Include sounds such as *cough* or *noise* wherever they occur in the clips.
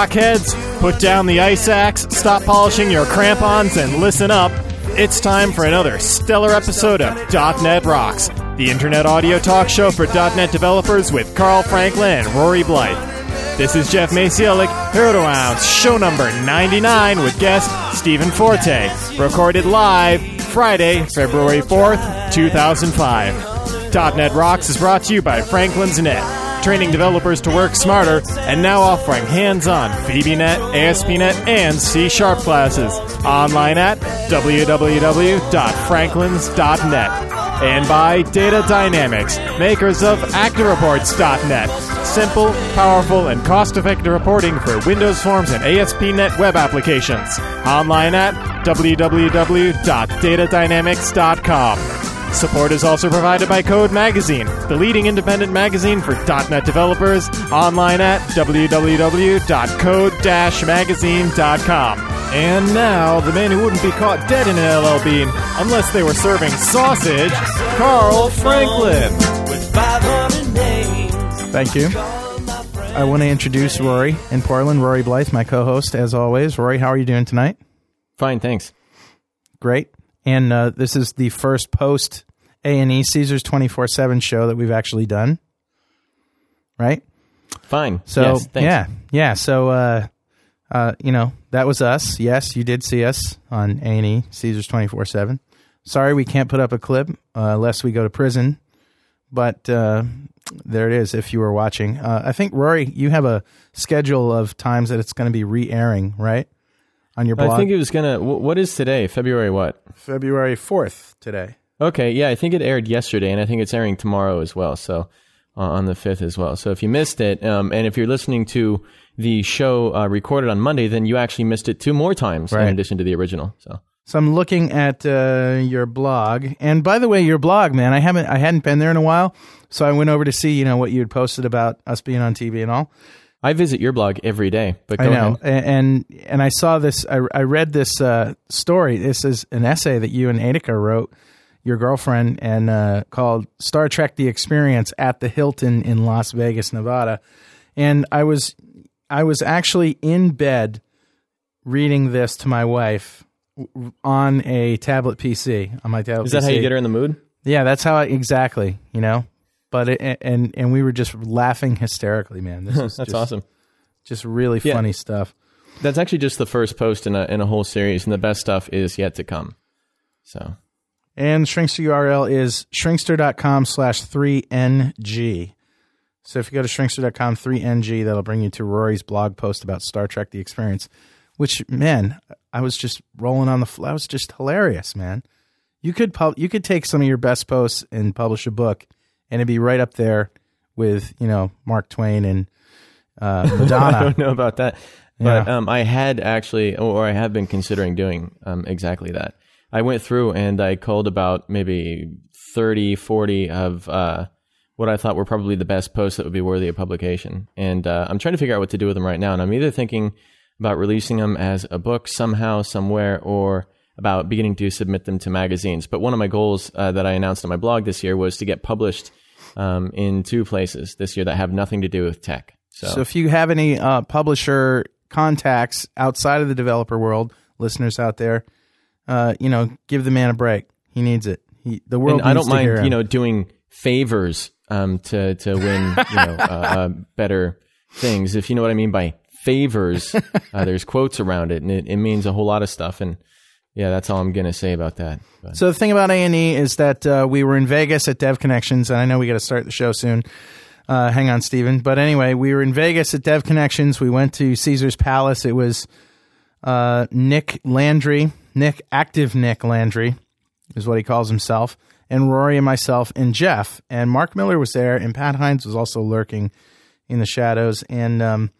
Rockheads! Put down the ice axe, stop polishing your crampons, and listen up. It's time for another stellar episode of .NET Rocks, the internet audio talk show for .NET developers with Carl Franklin and Rory Blyth. This is Jeff Macielik, here to announce show number 99 with guest Stephen Forte, recorded live Friday, February 4th, 2005. .NET Rocks is brought to you by Franklin's Net, training developers to work smarter, and now offering hands-on VBNet, ASP.NET, and C-Sharp classes. Online at www.franklins.net. And by Data Dynamics, makers of ActiveReports.net. Simple, powerful, and cost-effective reporting for Windows Forms and ASP.NET web applications. Online at www.datadynamics.com. Support is also provided by Code Magazine, the leading independent magazine for .NET developers, online at www.code-magazine.com. And now, the man who wouldn't be caught dead in an LL Bean unless they were serving sausage, Carl Franklin. With 500 names. Thank you. I want to introduce Rory in Portland. Rory Blyth, my co-host, as always. Rory, how are you doing tonight? Fine, thanks. Great. And uh, this is the first post A and E Caesars twenty four seven show that we've actually done. Right. Fine. So yes, yeah, yeah. So uh, uh, you know that was us. Yes, you did see us on A and E Caesars twenty four seven. Sorry, we can't put up a clip uh, unless we go to prison. But uh, there it is. If you were watching, uh, I think Rory, you have a schedule of times that it's going to be re-airing, right? On your blog, I think it was gonna. What is today? February what? February fourth today. Okay, yeah, I think it aired yesterday, and I think it's airing tomorrow as well. So uh, on the fifth as well. So if you missed it, um, and if you're listening to the show uh, recorded on Monday, then you actually missed it two more times Right. in addition to the original. So So I'm looking at uh, your blog, and by the way, your blog, man, I haven't, I hadn't been there in a while, so I went over to see, you know, what you had posted about us being on TV and all. I visit your blog every day. But go I know, ahead. And and I saw this. I, I read this uh, story. This is an essay that you and Adika wrote, your girlfriend, and uh, called "Star Trek: The Experience at the Hilton in Las Vegas, Nevada." And I was I was actually in bed reading this to my wife on a tablet PC on my tablet. Is that how you get her in the mood? Yeah, that's how I exactly. You know, but it, and and we were just laughing hysterically, man. This *laughs* is That's just, awesome. Just really Yeah. funny stuff. That's actually just the first post in a in a whole series, and the best stuff is yet to come. So And Shrinkster URL is shrinkster.com slash 3NG. So if you go to shrinkster.com 3NG, that'll bring you to Rory's blog post about Star Trek The Experience, which, man, I was just rolling on the floor. That was just hilarious, man. You could pub- you could take some of your best posts and publish a book, and it'd be right up there with, you know, Mark Twain and uh, *laughs* I don't know about that, but Yeah. um, I had actually, or I have been considering doing um, exactly that. I went through and I culled about maybe 30, 40 of uh, what I thought were probably the best posts that would be worthy of publication. And uh, I'm trying to figure out what to do with them right now. And I'm either thinking about releasing them as a book somehow, somewhere, or about beginning to submit them to magazines. But one of my goals uh, that I announced on my blog this year was to get published um, in two places this year that have nothing to do with tech. So if you have any uh, publisher contacts outside of the developer world, listeners out there, uh, you know, give the man a break. He needs it. He, the world and I don't mind, you know, doing favors um, to to win, *laughs* you know, uh, uh, better things. If you know what I mean by favors, *laughs* uh, there's quotes around it, and it, it means a whole lot of stuff. And yeah, that's all I'm gonna say about that. But So the thing about A and E is that uh, we were in Vegas at Dev Connections, and I know we got to start the show soon. Uh, hang on, Steven. But anyway, we were in Vegas at Dev Connections. We went to Caesar's Palace. It was uh, Nick Landry, Nick, active Nick Landry is what he calls himself, and Rory and myself and Jeff. And Mark Miller was there, and Pat Hynds was also lurking in the shadows. And um,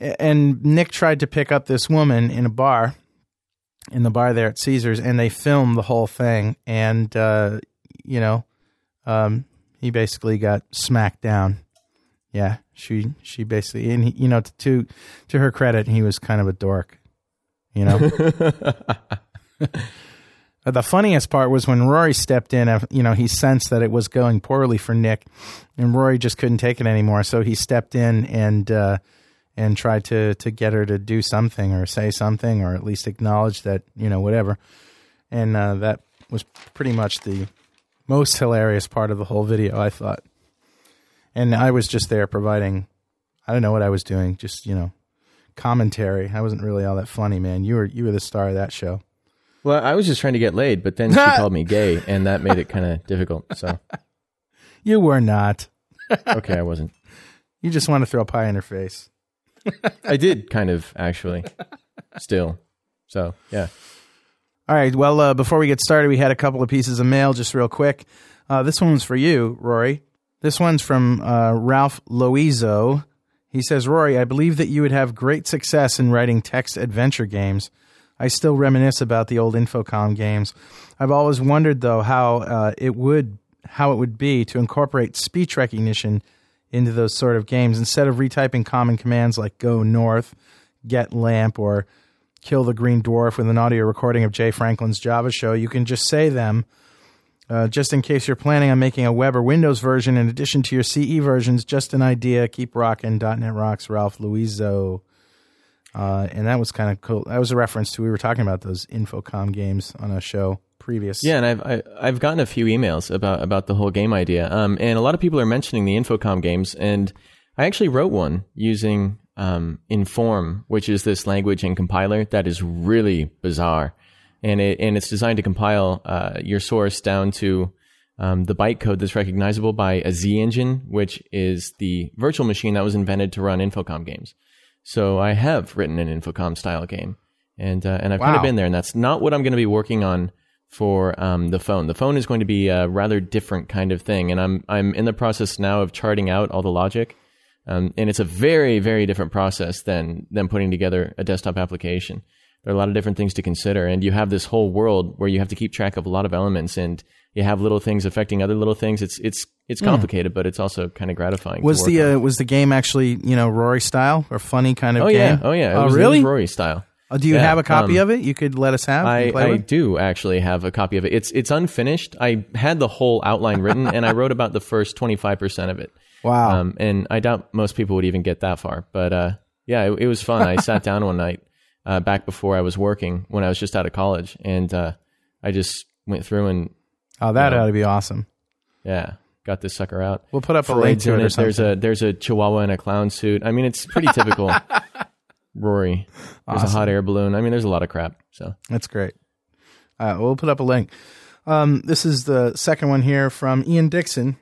and Nick tried to pick up this woman in a bar, in the bar there at Caesars, and they filmed the whole thing. And uh, you know, um, he basically got smacked down. Yeah, she she basically, and he, you know, to to her credit, he was kind of a dork. You know. *laughs* the funniest part was when Rory stepped in. uh, You know, he sensed that it was going poorly for Nick, and Rory just couldn't take it anymore. So he stepped in and uh, and tried to to get her to do something or say something or at least acknowledge that you know whatever. And uh, that was pretty much the most hilarious part of the whole video, I thought. And I was just there providing. I don't know what I was doing, just you know, commentary. I wasn't really all that funny, man. You were you were the star of that show. Well, I was just trying to get laid, but then she *laughs* called me gay, and that made it kind of difficult. So, *laughs* You were not. *laughs* okay, I wasn't. You just want to throw a pie in her face. I did kind of actually, still. So, yeah. All right. Well, uh, before we get started, we had a couple of pieces of mail just real quick. Uh, this one's for you, Rory. This one's from uh, Ralph Loizo. He says, Rory, I believe that you would have great success in writing text adventure games. I still reminisce about the old Infocom games. I've always wondered, though, how uh, it would how it would be to incorporate speech recognition into those sort of games instead of retyping common commands like "go north," "get lamp," or "kill the green dwarf" with an audio recording of Jay Franklin's Java show. You can just say them. Uh, just in case you're planning on making a web or Windows version in addition to your CE versions, just an idea. Keep rocking. .NET Rocks, Ralph Luizo. Uh, and that was kind of cool. That was a reference to we were talking about those Infocom games on a show previous. Yeah, and I've I, I've gotten a few emails about about the whole game idea. Um, and a lot of people are mentioning the Infocom games, and I actually wrote one using um, Inform, which is this language and compiler that is really bizarre, and it and it's designed to compile uh, your source down to um, the bytecode that's recognizable by a Z engine, which is the virtual machine that was invented to run Infocom games. So I have written an Infocom style game, and uh, and I've kind of been there, and that's not what I'm going to be working on for um, the phone. The phone is going to be a rather different kind of thing, and I'm I'm in the process now of charting out all the logic, um, and it's a very very different process than than putting together a desktop application. There are a lot of different things to consider, and you have this whole world where you have to keep track of a lot of elements, and you have little things affecting other little things. It's it's it's complicated, but it's also kind of gratifying. Hmm. Was the uh, was the game actually you know Rory style or funny kind of oh game? yeah oh yeah it Oh was, really? was Rory style. Oh, do you Yeah, have a copy um, of it? You could let us have. I, play I do actually have a copy of it. It's it's unfinished. I had the whole outline written, and I wrote about the first twenty five percent of it. *laughs* Wow. Um, and I doubt most people would even get that far. But uh, yeah, it, it was fun. I sat down one night uh, back before I was working when I was just out of college, and uh, I just went through and oh, that no. ought to be awesome. yeah, got this sucker out. We'll put up a link to it. There's a there's a chihuahua in a clown suit. I mean, it's pretty typical. *laughs* Rory. There's a hot air balloon. I mean, there's a lot of crap. So That's great. Uh, we'll put up a link. Um, this is the second one here from Ian Dixon.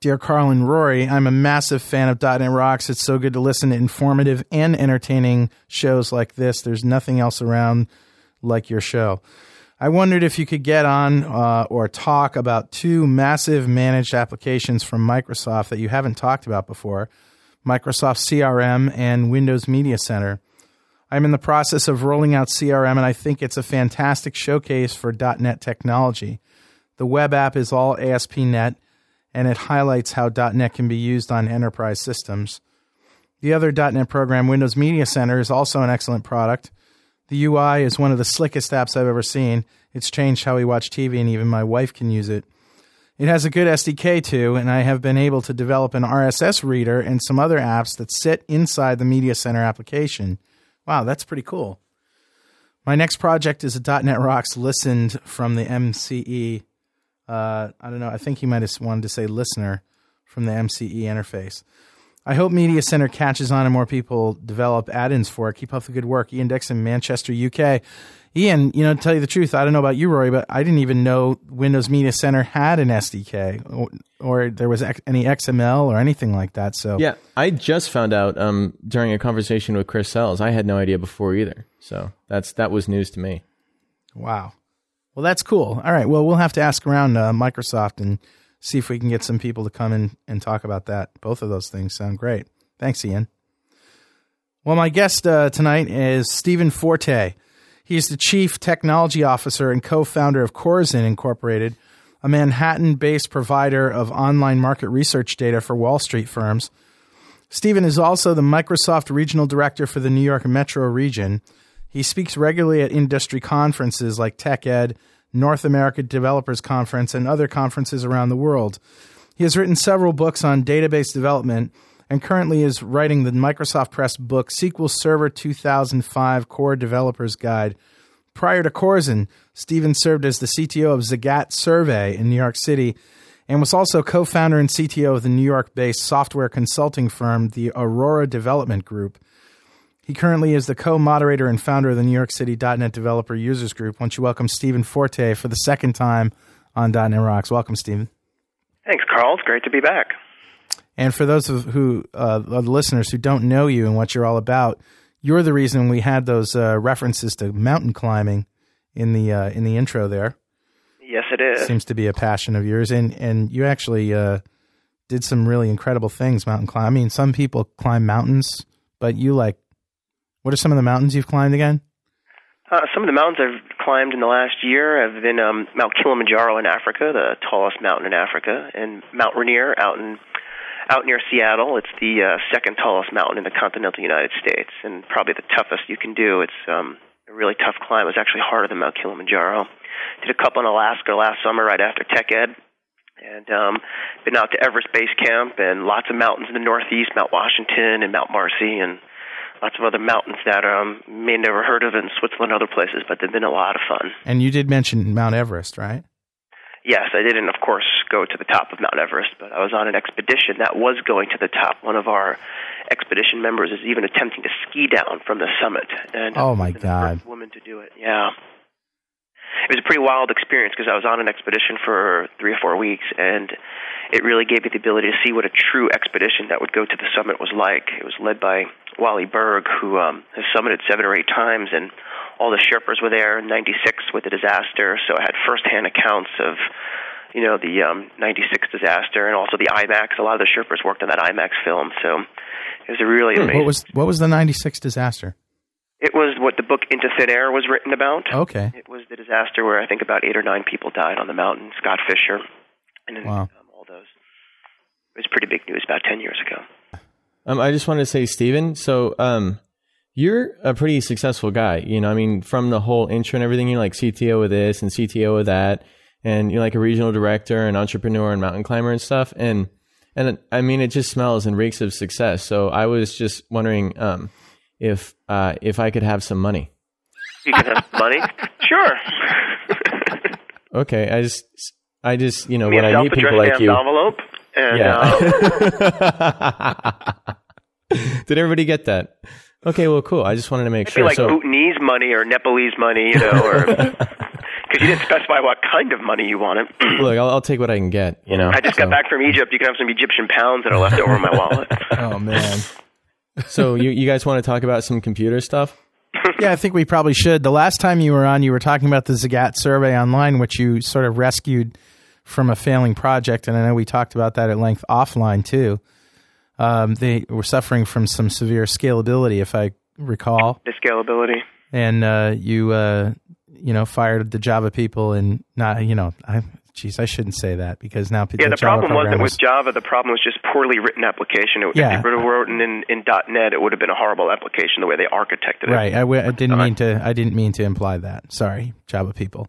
Dear Carl and Rory, I'm a massive fan of .NET Rocks. It's so good to listen to informative and entertaining shows like this. There's nothing else around like your show. I wondered if you could get on uh, or talk about two massive managed applications from Microsoft that you haven't talked about before Microsoft CRM and Windows Media Center. I'm in the process of rolling out CRM, and I think it's a fantastic showcase for .NET technology. The web app is all ASP.NET, and it highlights how .NET can be used on enterprise systems. The other .NET program, Windows Media Center, is also an excellent product. The UI is one of the slickest apps I've ever seen. It's changed how we watch TV, and even my wife can use it. It has a good SDK too, and I have been able to develop an RSS reader and some other apps that sit inside the Media Center application. Wow, that's pretty cool. My next project is a .NET Rocks listened from the MCE. Uh, I don't know. I think he might have wanted to say listener from the MCE interface. I hope Media Center catches on and more people develop add-ins for it. Keep up the good work, Ian Dixon, Manchester, UK. Ian, you know, to tell you the truth, I don't know about you, Roy, but I didn't even know Windows Media Center had an SDK or, or there was X- any XML or anything like that. So Yeah, I just found out um, during a conversation with Chris Sells. I had no idea before either. So that's that was news to me. Wow. Well, that's cool. All right. Well, we'll have to ask around uh, Microsoft and see if we can get some people to come in and talk about that. Both of those things sound great. Thanks, Ian. Well, my guest uh, tonight is Stephen Forte. He's the chief technology officer and co-founder of Corzen Incorporated, a Manhattan-based provider of online market research data for Wall Street firms. Stephen is also the Microsoft regional director for the New York Metro region. He speaks regularly at industry conferences like TechEd, North America Developers Conference, and other conferences around the world. He has written several books on database development and currently is writing the Microsoft Press book SQL Server 2005 Core Developers Guide. Prior to Corzen, Stephen served as the CTO of Zagat Survey in New York City and was also co founder and CTO of the New York based software consulting firm, the Aurora Development Group. He currently is the co moderator and founder of the New York City .NET Developer Users Group. Why don't you welcome Stephen Forte for the second time on .NET Rocks? Welcome, Stephen. Thanks, Carl. It's great to be back. And for those of who uh, the listeners who don't know you and what you're all about, you're the reason we had those uh, references to mountain climbing in the uh, in the intro there. Yes, it is. Seems to be a passion of yours, and and you actually uh, did some really incredible things mountain climb. I mean, some people climb mountains, but you like. What are some of the mountains you've climbed again? Uh, some of the mountains I've climbed in the last year have been um, Mount Kilimanjaro in Africa, the tallest mountain in Africa, and Mount Rainier out in out near Seattle. It's the uh, second tallest mountain in the continental United States, and probably the toughest you can do. It's um, a really tough climb. It was actually harder than Mount Kilimanjaro. Did a couple in Alaska last summer, right after Tech Ed, and um, been out to Everest Base Camp and lots of mountains in the Northeast, Mount Washington and Mount Marcy, and lots of other mountains that um, may never heard of in Switzerland other places, but they've been a lot of fun. And you did mention Mount Everest, right? Yes, I didn't, of course, go to the top of Mount Everest, but I was on an expedition that was going to the top. One of our expedition members is even attempting to ski down from the summit. And Oh, my God. first woman to do it. Yeah, it was a pretty wild experience because I was on an expedition for three or four weeks, and it really gave me the ability to see what a true expedition that would go to the summit was like. It was led by Wally Berg, who um, has summited seven or eight times, and all the Sherpas were there in '96 with the disaster. So I had firsthand accounts of, you know, the um, '96 disaster and also the IMAX. A lot of the Sherpas worked on that IMAX film, so it was a really amazing. What was what was the '96 disaster? It was what the book Into Thin Air was written about. Okay, It was the disaster where I think about eight or nine people died on the mountain. Scott Fischer, and then Wow. um, all those. It was pretty big news about ten years ago. Um, I just wanted to say, Steven, so um, you're a pretty successful guy. You know, I mean, from the whole intro and everything, you're like CTO of this and CTO of that, and you're like a regional director and entrepreneur and mountain climber and stuff. And and I mean, it just smells and reeks of success. So I was just wondering um, if uh, if I could have some money. You can have money, *laughs* sure. Okay, I just I just you know Me when I meet people like you. envelope, and um, Yeah. *laughs* Did everybody get that? Okay, well, cool. I just wanted to make it'd be sure. like so, Bhutanese money or Nepalese money, you know, or *laughs* because you didn't specify what kind of money you wanted. *clears throat* look, I'll, I'll take what I can get. You know. I just got back from Egypt. You can have some Egyptian pounds that are left over in my wallet. *laughs* oh man. So you you guys want to talk about some computer stuff? Yeah, I think we probably should. The last time you were on, you were talking about the Zagat survey online, which you sort of rescued from a failing project, and I know we talked about that at length offline too. Um, they were suffering from some severe scalability, if I recall, The scalability. and uh, you uh, you know fired the Java people, and not you know I. Geez, I shouldn't say that because now people. Yeah, the Java problem wasn't with Java. The problem was just poorly written application. It, Yeah. If would have written in, in .NET, it would have been a horrible application the way they architected it. Right. I, w- I didn't mean to. I didn't mean to imply that. Sorry, Java people.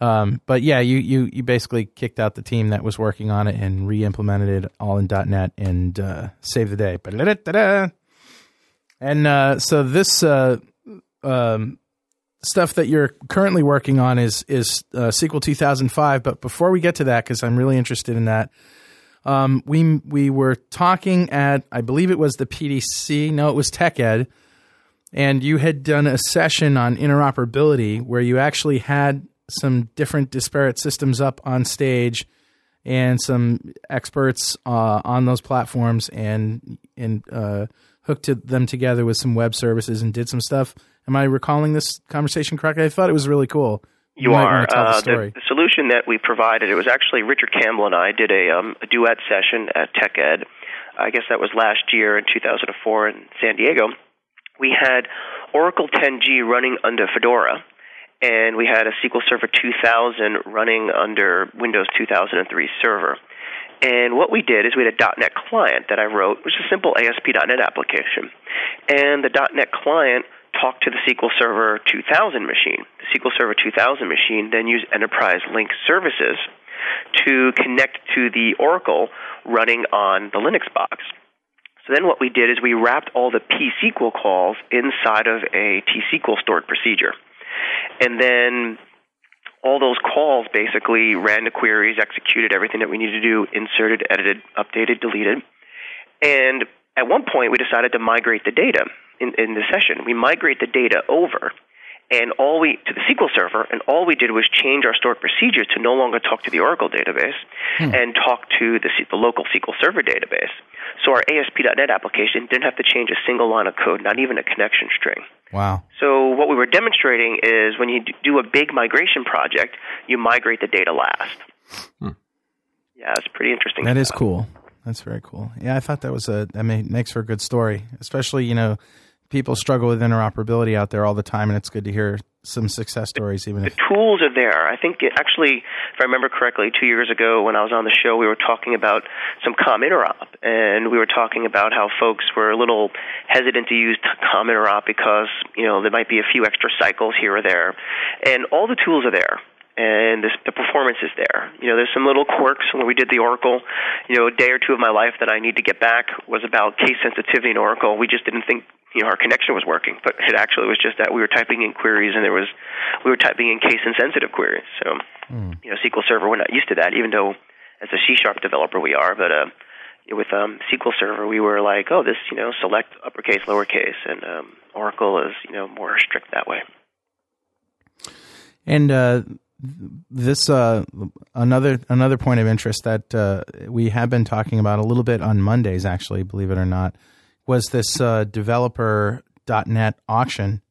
Um, but yeah, you, you you basically kicked out the team that was working on it and re-implemented it all in .NET and uh, saved the day. And uh, so this uh, um, stuff that you're currently working on is is uh, SQL 2005. But before we get to that, because I'm really interested in that, Um, we we were talking at I believe it was the PDC. No, it was TechEd, and you had done a session on interoperability where you actually had some different disparate systems up on stage and some experts uh, on those platforms and and uh, hooked to them together with some web services and did some stuff. Am I recalling this conversation correctly? I thought it was really cool. You might are. the Uh, story. the solution that we provided, it was actually Richard Campbell and I did a, um, a duet session at TechEd. I guess that was last year in 2004 in San Diego. We had Oracle 10G running under Fedora, and we had a SQL Server 2000 running under Windows 2003 Server. And what we did is we had a .NET client that I wrote, which is a simple ASP.NET application. And the .NET client talked to the SQL Server 2000 machine. The SQL Server 2000 machine then used Enterprise Link Services to connect to the Oracle running on the Linux box. So then what we did is we wrapped all the P-SQL calls inside of a T-SQL stored procedure. And then all those calls basically ran the queries, executed everything that we needed to do, inserted, edited, updated, deleted. And at one point, we decided to migrate the data in, in the session. We migrate the data over, and all we to the SQL Server, and all we did was change our stored procedures to no longer talk to the Oracle database hmm. and talk to the, the local SQL Server database. So our ASP.NET application didn't have to change a single line of code, not even a connection string. Wow. So what we were demonstrating is when you do a big migration project, you migrate the data last. Hmm. Yeah, it's pretty interesting. That is stuff. cool. That's very cool. Yeah, I thought that was a that makes for a good story. Especially you know, people struggle with interoperability out there all the time, and it's good to hear some success stories. Even if the tools are there. I think it, actually, if I remember correctly, two years ago when I was on the show, we were talking about some com interop, and we were talking about how folks were a little hesitant to use com interop because you know there might be a few extra cycles here or there, and all the tools are there. And this, the performance is there. You know, there's some little quirks when we did the Oracle. You know, a day or two of my life that I need to get back was about case sensitivity in Oracle. We just didn't think you know our connection was working, but it actually was just that we were typing in queries and there was we were typing in case insensitive queries. So you know SQL Server we're not used to that, even though as a C sharp developer we are. But uh, with um, SQL Server we were like, oh, this you know select uppercase, lowercase, and um, Oracle is you know more strict that way. And uh, this uh, another another point of interest that uh, we have been talking about a little bit on Mondays, actually, believe it or not, was this uh, developer.net auction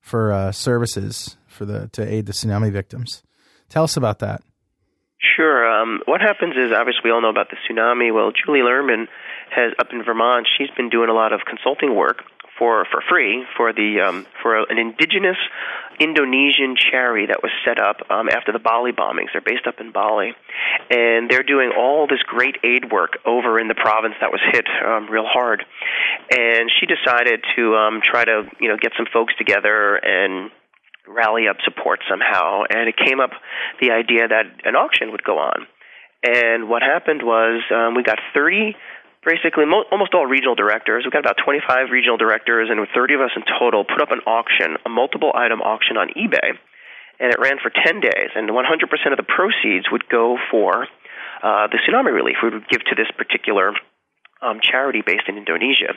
for uh, services for the to aid the tsunami victims. Tell us about that. Sure. Um, what happens is, obviously, we all know about the tsunami. Well, Julie Lerman has up in Vermont. She's been doing a lot of consulting work for for free for the um, for an indigenous Indonesian charity that was set up um, after the Bali bombings. They're based up in Bali, and they're doing all this great aid work over in the province that was hit um, real hard. And she decided to um, try to you know get some folks together and rally up support somehow. And it came up the idea that an auction would go on. And what happened was um, we got 30, basically mo- almost all regional directors. We've got about 25 regional directors, and 30 of us in total, put up an auction, a multiple item auction on eBay. And it ran for 10 days, and 100% of the proceeds would go for uh, the tsunami relief. We would give to this particular um, charity based in Indonesia.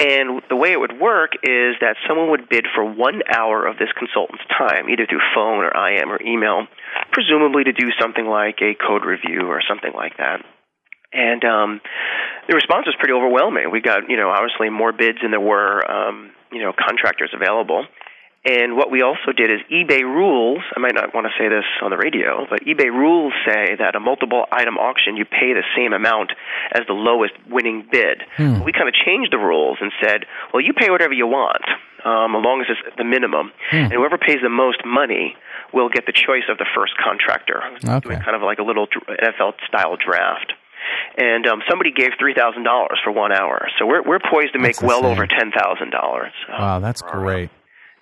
And the way it would work is that someone would bid for one hour of this consultant's time, either through phone or IM or email, presumably to do something like a code review or something like that. And um, the response was pretty overwhelming. We got, you know, obviously more bids than there were, um, you know, contractors available. And what we also did is eBay rules. I might not want to say this on the radio, but eBay rules say that a multiple item auction, you pay the same amount as the lowest winning bid. We kind of changed the rules and said, well, you pay whatever you want, um, as long as it's the minimum. And whoever pays the most money will get the choice of the first contractor. Okay. Doing kind of like a little NFL style draft. And um, somebody gave three thousand dollars for one hour, so we're we're poised to make well over ten thousand dollars. Wow, that's great.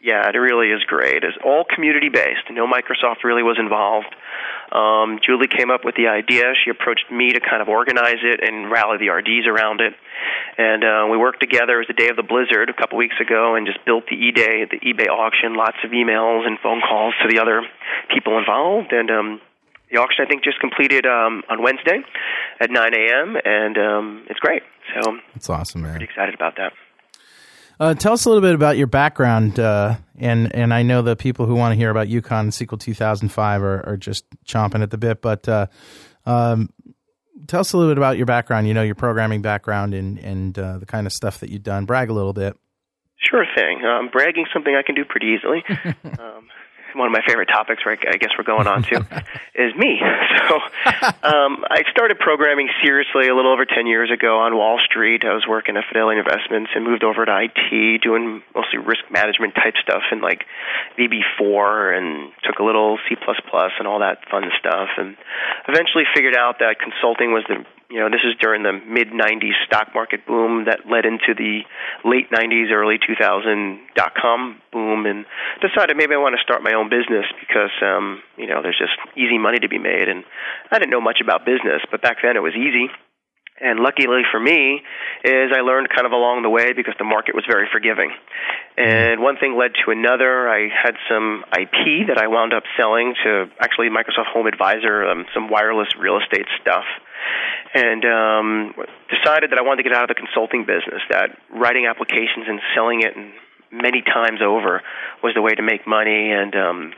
Yeah, it really is great. It's all community based. No Microsoft really was involved. Um, Julie came up with the idea. She approached me to kind of organize it and rally the RDs around it. And uh, we worked together. It was the day of the blizzard a couple weeks ago, and just built the eBay the eBay auction. Lots of emails and phone calls to the other people involved, and um, the auction I think just completed um, on Wednesday at 9 a.m. and um, it's great. So That's awesome, man. pretty excited about that. Uh, tell us a little bit about your background, uh, and and I know the people who want to hear about Yukon SQL 2005 are, are just chomping at the bit. But uh, um, tell us a little bit about your background. You know, your programming background and and uh, the kind of stuff that you've done. Brag a little bit. Sure thing. Um, bragging something I can do pretty easily. *laughs* um, one of my favorite topics, right? I guess we're going on to *laughs* is me. *laughs* So um, I started programming seriously a little over ten years ago on Wall Street. I was working at Fidelity Investments and moved over to IT, doing mostly risk management type stuff in like VB4, and took a little C++ and all that fun stuff, and eventually figured out that consulting was the you know, this is during the mid 90s stock market boom that led into the late 90s, early 2000 dot com boom, and decided maybe I want to start my own business because, um, you know, there's just easy money to be made. And I didn't know much about business, but back then it was easy. And luckily for me, is I learned kind of along the way because the market was very forgiving. And one thing led to another. I had some IP that I wound up selling to actually Microsoft Home Advisor, um, some wireless real estate stuff and um, decided that I wanted to get out of the consulting business. That writing applications and selling it many times over was the way to make money. And um,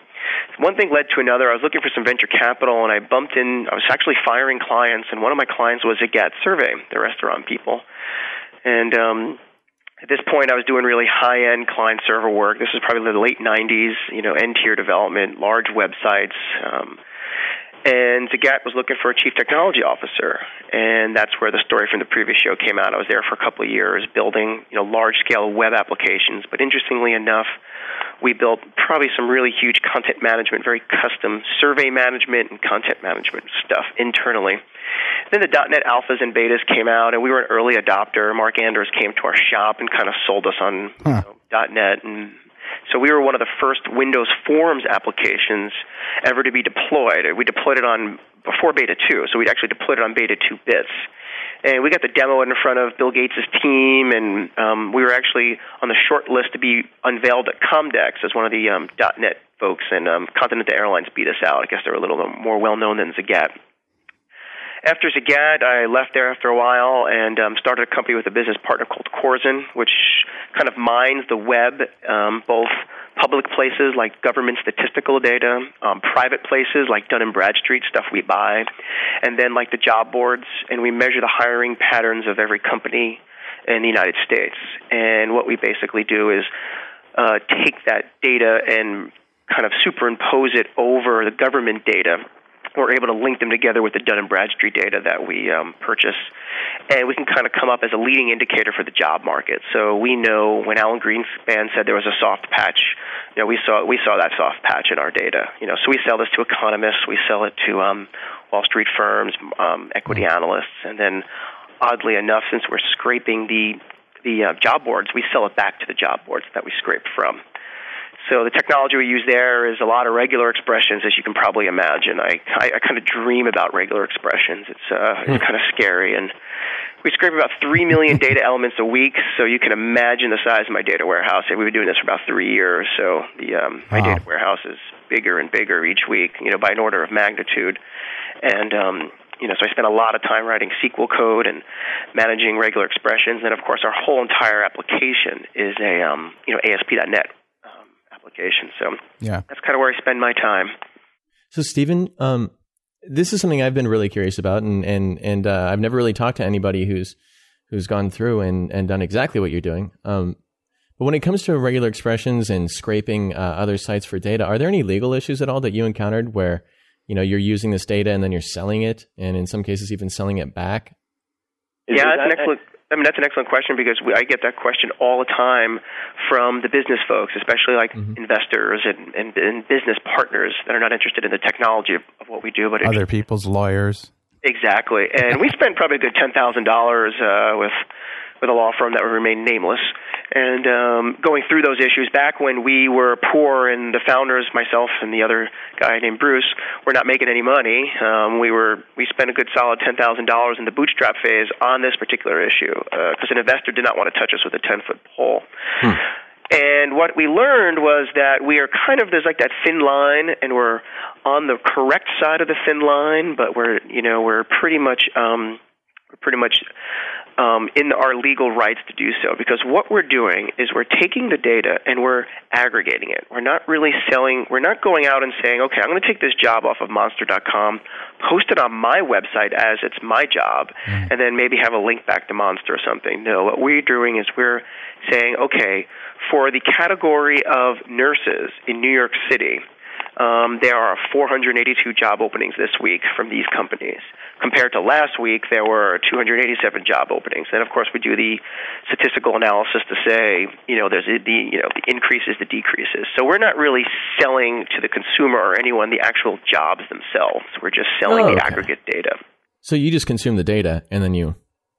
one thing led to another. I was looking for some venture capital, and I bumped in. I was actually firing clients, and one of my clients was Zagat Survey, the restaurant people, and. Um, at this point, I was doing really high-end client server work. This was probably the late '90s, you know, n-tier development, large websites, um, and Zagat was looking for a chief technology officer, and that's where the story from the previous show came out. I was there for a couple of years building, you know, large-scale web applications. But interestingly enough, we built probably some really huge content management, very custom survey management and content management stuff internally. Then the .NET alphas and betas came out, and we were an early adopter. Mark Anders came to our shop and kind of sold us on Huh. you know, .NET and so we were one of the first Windows Forms applications ever to be deployed. We deployed it on before Beta 2, so we actually deployed it on Beta 2 bits. And we got the demo in front of Bill Gates' team, and um, we were actually on the short list to be unveiled at Comdex as one of the um, .NET folks, and um, Continental Airlines beat us out. I guess they're a little more well known than Zagat. After Zagat, I left there after a while and um, started a company with a business partner called Corzen, which kind of mines the web, um, both public places like government statistical data, um, private places like Dun and Bradstreet stuff we buy, and then like the job boards, and we measure the hiring patterns of every company in the United States. And what we basically do is uh, take that data and kind of superimpose it over the government data we're able to link them together with the Dun and Bradstreet data that we um, purchase, and we can kind of come up as a leading indicator for the job market. So we know when Alan Greenspan said there was a soft patch, you know, we saw we saw that soft patch in our data. You know, so we sell this to economists, we sell it to um, Wall Street firms, um, equity analysts, and then oddly enough, since we're scraping the the uh, job boards, we sell it back to the job boards that we scraped from. So the technology we use there is a lot of regular expressions, as you can probably imagine. I I, I kind of dream about regular expressions. It's uh, it's kind of scary, and we scrape about three million *laughs* data elements a week. So you can imagine the size of my data warehouse. We've been doing this for about three years. So the um, my Wow. data warehouse is bigger and bigger each week. You know, by an order of magnitude, and um, you know, so I spend a lot of time writing SQL code and managing regular expressions. And of course, our whole entire application is a um, you know ASP.NET application. So Yeah. that's kind of where I spend my time. So, Stephen, um, this is something I've been really curious about, and and and uh, I've never really talked to anybody who's who's gone through and and done exactly what you're doing. Um, but when it comes to regular expressions and scraping uh, other sites for data, are there any legal issues at all that you encountered where you know you're using this data and then you're selling it, and in some cases even selling it back? yeah, that's an excellent. I mean, that's an excellent question because we, I get that question all the time from the business folks, especially like investors and, and, and business partners that are not interested in the technology of, of what we do, but Other people's lawyers. Exactly, and we spent probably a good ten thousand dollars uh, with with a law firm that would remain nameless, and um, going through those issues back when we were poor and the founders, myself and the other guy named Bruce, were not making any money. Um, we were we spent a good solid ten thousand dollars in the bootstrap phase on this particular issue because an investor did not want to touch us with a ten foot pole. And And what we learned was that we are kind of there's like that thin line, and we're on the correct side of the thin line, but we're you know we're pretty much um, pretty much um, in our legal rights to do so because what we're doing is we're taking the data and we're aggregating it. We're not really selling, we're not going out and saying, okay, I'm going to take this job off of monster.com, post it on my website as it's my job, and then maybe have a link back to Monster or something. No, what we're doing is we're saying, okay, for the category of nurses in New York City, um, there are 482 job openings this week from these companies. Compared to last week, there were 287 job openings. And of course, we do the statistical analysis to say, you know, there's the you know the increases, the decreases. So we're not really selling to the consumer or anyone the actual jobs themselves. We're just selling Oh, the aggregate data. So you just consume the data and then you.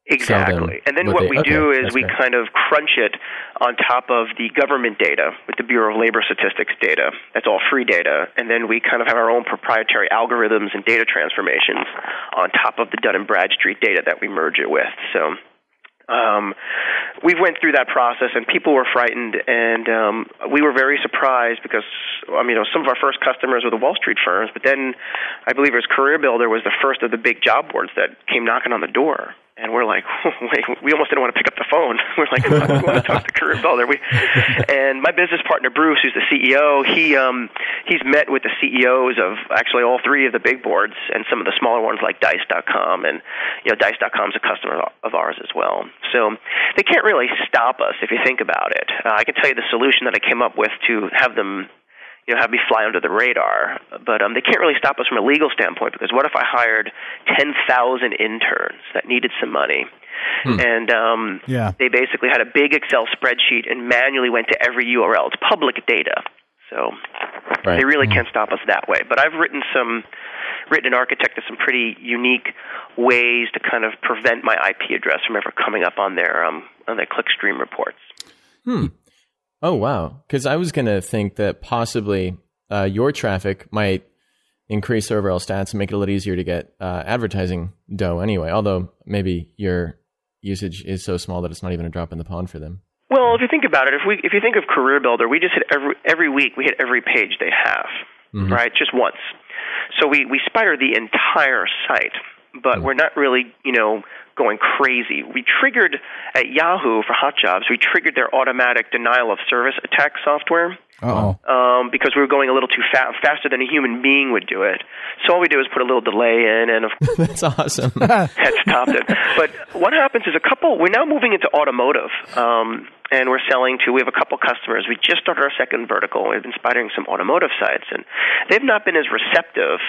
Exactly. And then what they- we okay, do is we kind of crunch it on top of the government data with the Bureau of Labor Statistics data. That's all free data. And then we kind of have our own proprietary algorithms and data transformations on top of the Dun and Bradstreet data that we merge it with. So um, we went through that process, and people were frightened, and um, we were very surprised because, I mean, you know, some of our first customers were the Wall Street firms, but then I believe it was Career Builder was the first of the big job boards that came knocking on the door. And we're like, *laughs* wait, we almost didn't want to pick up the phone. *laughs* We're like, we want to talk to Career Builder. We, *laughs* and my business partner Bruce, who's the CEO, he um, he's met with the CEOs of actually all three of the big boards and some of the smaller ones like Dice.com, and you know Dice.com is a customer of ours as well. So they can't really stop us if you think about it. Uh, I can tell you the solution that I came up with to have them you know, have me fly under the radar. But um, they can't really stop us from a legal standpoint because what if I hired 10,000 interns that needed some money? And um, Yeah. they basically had a big Excel spreadsheet and manually went to every URL. It's public data. So Right. they really can't stop us that way. But I've written some, written and architected some pretty unique ways to kind of prevent my IP address from ever coming up on their um, on their clickstream reports. Oh wow! Because I was gonna think that possibly uh, your traffic might increase overall stats and make it a little easier to get uh, advertising dough. Anyway, although maybe your usage is so small that it's not even a drop in the pond for them. Well, if you think about it, if we if you think of Career Builder, we just hit every every week we hit every page they have, right? Just once. So we we spider the entire site, but we're not really you know going crazy. We triggered at Yahoo for Hot Jobs. We triggered their automatic denial of service attack software Oh. um, because we were going a little too fa- faster than a human being would do it. So all we do is put a little delay in, and of *laughs* That's awesome. *laughs* had stopped it. But what happens is a couple. We're now moving into automotive, um, and we're selling to. We have a couple customers. We just started our second vertical. We've been spidering some automotive sites, and they've not been as receptive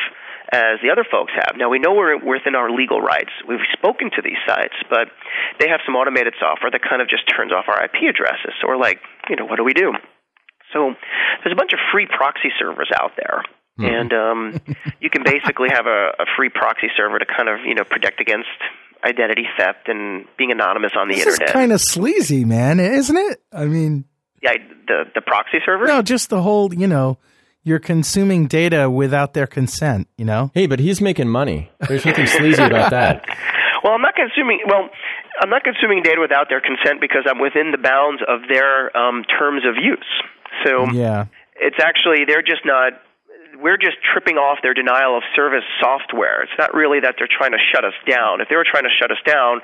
as the other folks have. Now we know we're within our legal rights. We've spoken to these sites, but they have some automated software that kind of just turns off our IP addresses. So we're like, you know, what do we do? So there's a bunch of free proxy servers out there. And um, *laughs* you can basically have a, a free proxy server to kind of you know protect against identity theft and being anonymous on the This is internet. kind of sleazy, man, isn't it? I mean, yeah, the the proxy server. no, just the whole, you know, you're consuming data without their consent, you know? hey, but he's making money. There's nothing sleazy about that. *laughs* Well, I'm not consuming. Well, I'm not consuming data without their consent because I'm within the bounds of their um, terms of use. So Yeah. it's actually they're just not we're just tripping off their denial of service software. It's not really that they're trying to shut us down. If they were trying to shut us down,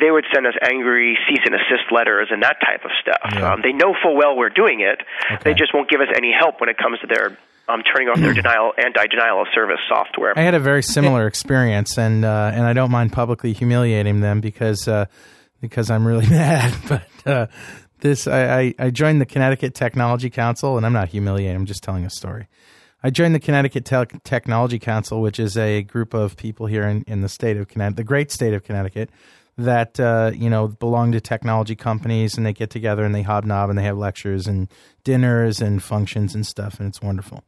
they would send us angry cease and assist letters and that type of stuff. Yeah. Um, they know full well we're doing it. Okay. They just won't give us any help when it comes to their um, turning off their *clears throat* denial anti-denial of service software. I had a very similar experience, and uh, and I don't mind publicly humiliating them because uh, because I'm really *laughs* mad. But uh, this, I, I, I joined the Connecticut Technology Council, and I'm not humiliating. I'm just telling a story. I joined the Connecticut Te- Technology Council, which is a group of people here in, in the state of Connecticut, the great state of Connecticut, that uh, you know belong to technology companies, and they get together and they hobnob and they have lectures and dinners and functions and stuff, and it's wonderful.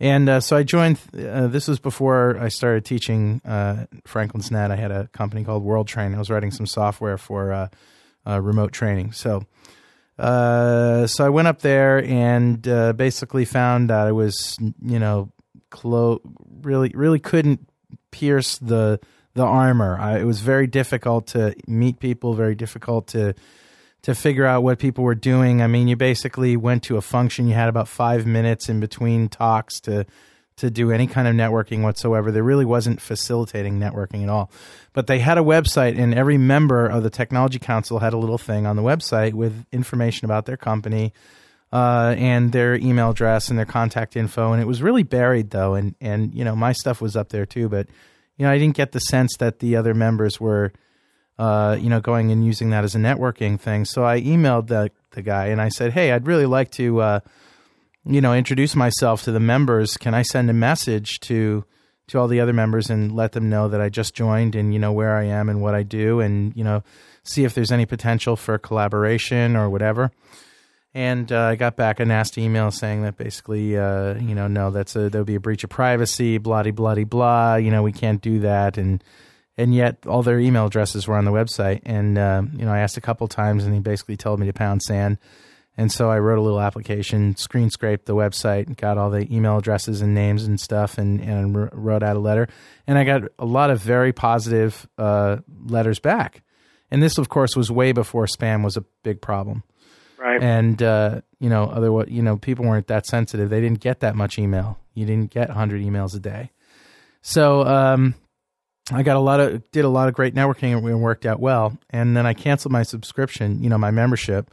And uh, so I joined. Uh, this was before I started teaching uh, Franklin's Net. I had a company called World Train. I was writing some software for uh, uh, remote training. So, uh, so I went up there and uh, basically found that I was, you know, clo- really, really couldn't pierce the the armor. I, it was very difficult to meet people. Very difficult to to figure out what people were doing. I mean, you basically went to a function. You had about five minutes in between talks to to do any kind of networking whatsoever. There really wasn't facilitating networking at all. But they had a website, and every member of the Technology Council had a little thing on the website with information about their company uh, and their email address and their contact info. And it was really buried, though. And, and, you know, my stuff was up there too. But, you know, I didn't get the sense that the other members were. Uh, you know, going and using that as a networking thing. So I emailed the the guy and I said, "Hey, I'd really like to uh, you know, introduce myself to the members, can I send a message to to all the other members and let them know that I just joined and you know where I am and what I do and you know see if there's any potential for collaboration or whatever. And uh, I got back a nasty email saying that basically, uh, you know, no, that's a there'll be a breach of privacy, bloody bloody blah. You know, we can't do that, and and yet all their email addresses were on the website. And uh, you know, I asked a couple times, and he basically told me to pound sand. And so I wrote a little application, screen scraped the website, got all the email addresses and names and stuff, and, and wrote out a letter. And I got a lot of very positive uh, letters back. And this, of course, was way before spam was a big problem. Right. And uh, you know, other you know, people weren't that sensitive. They didn't get that much email. You didn't get 100 emails a day. So um, I got a lot of did a lot of great networking and it worked out well. And then I canceled my subscription, you know, my membership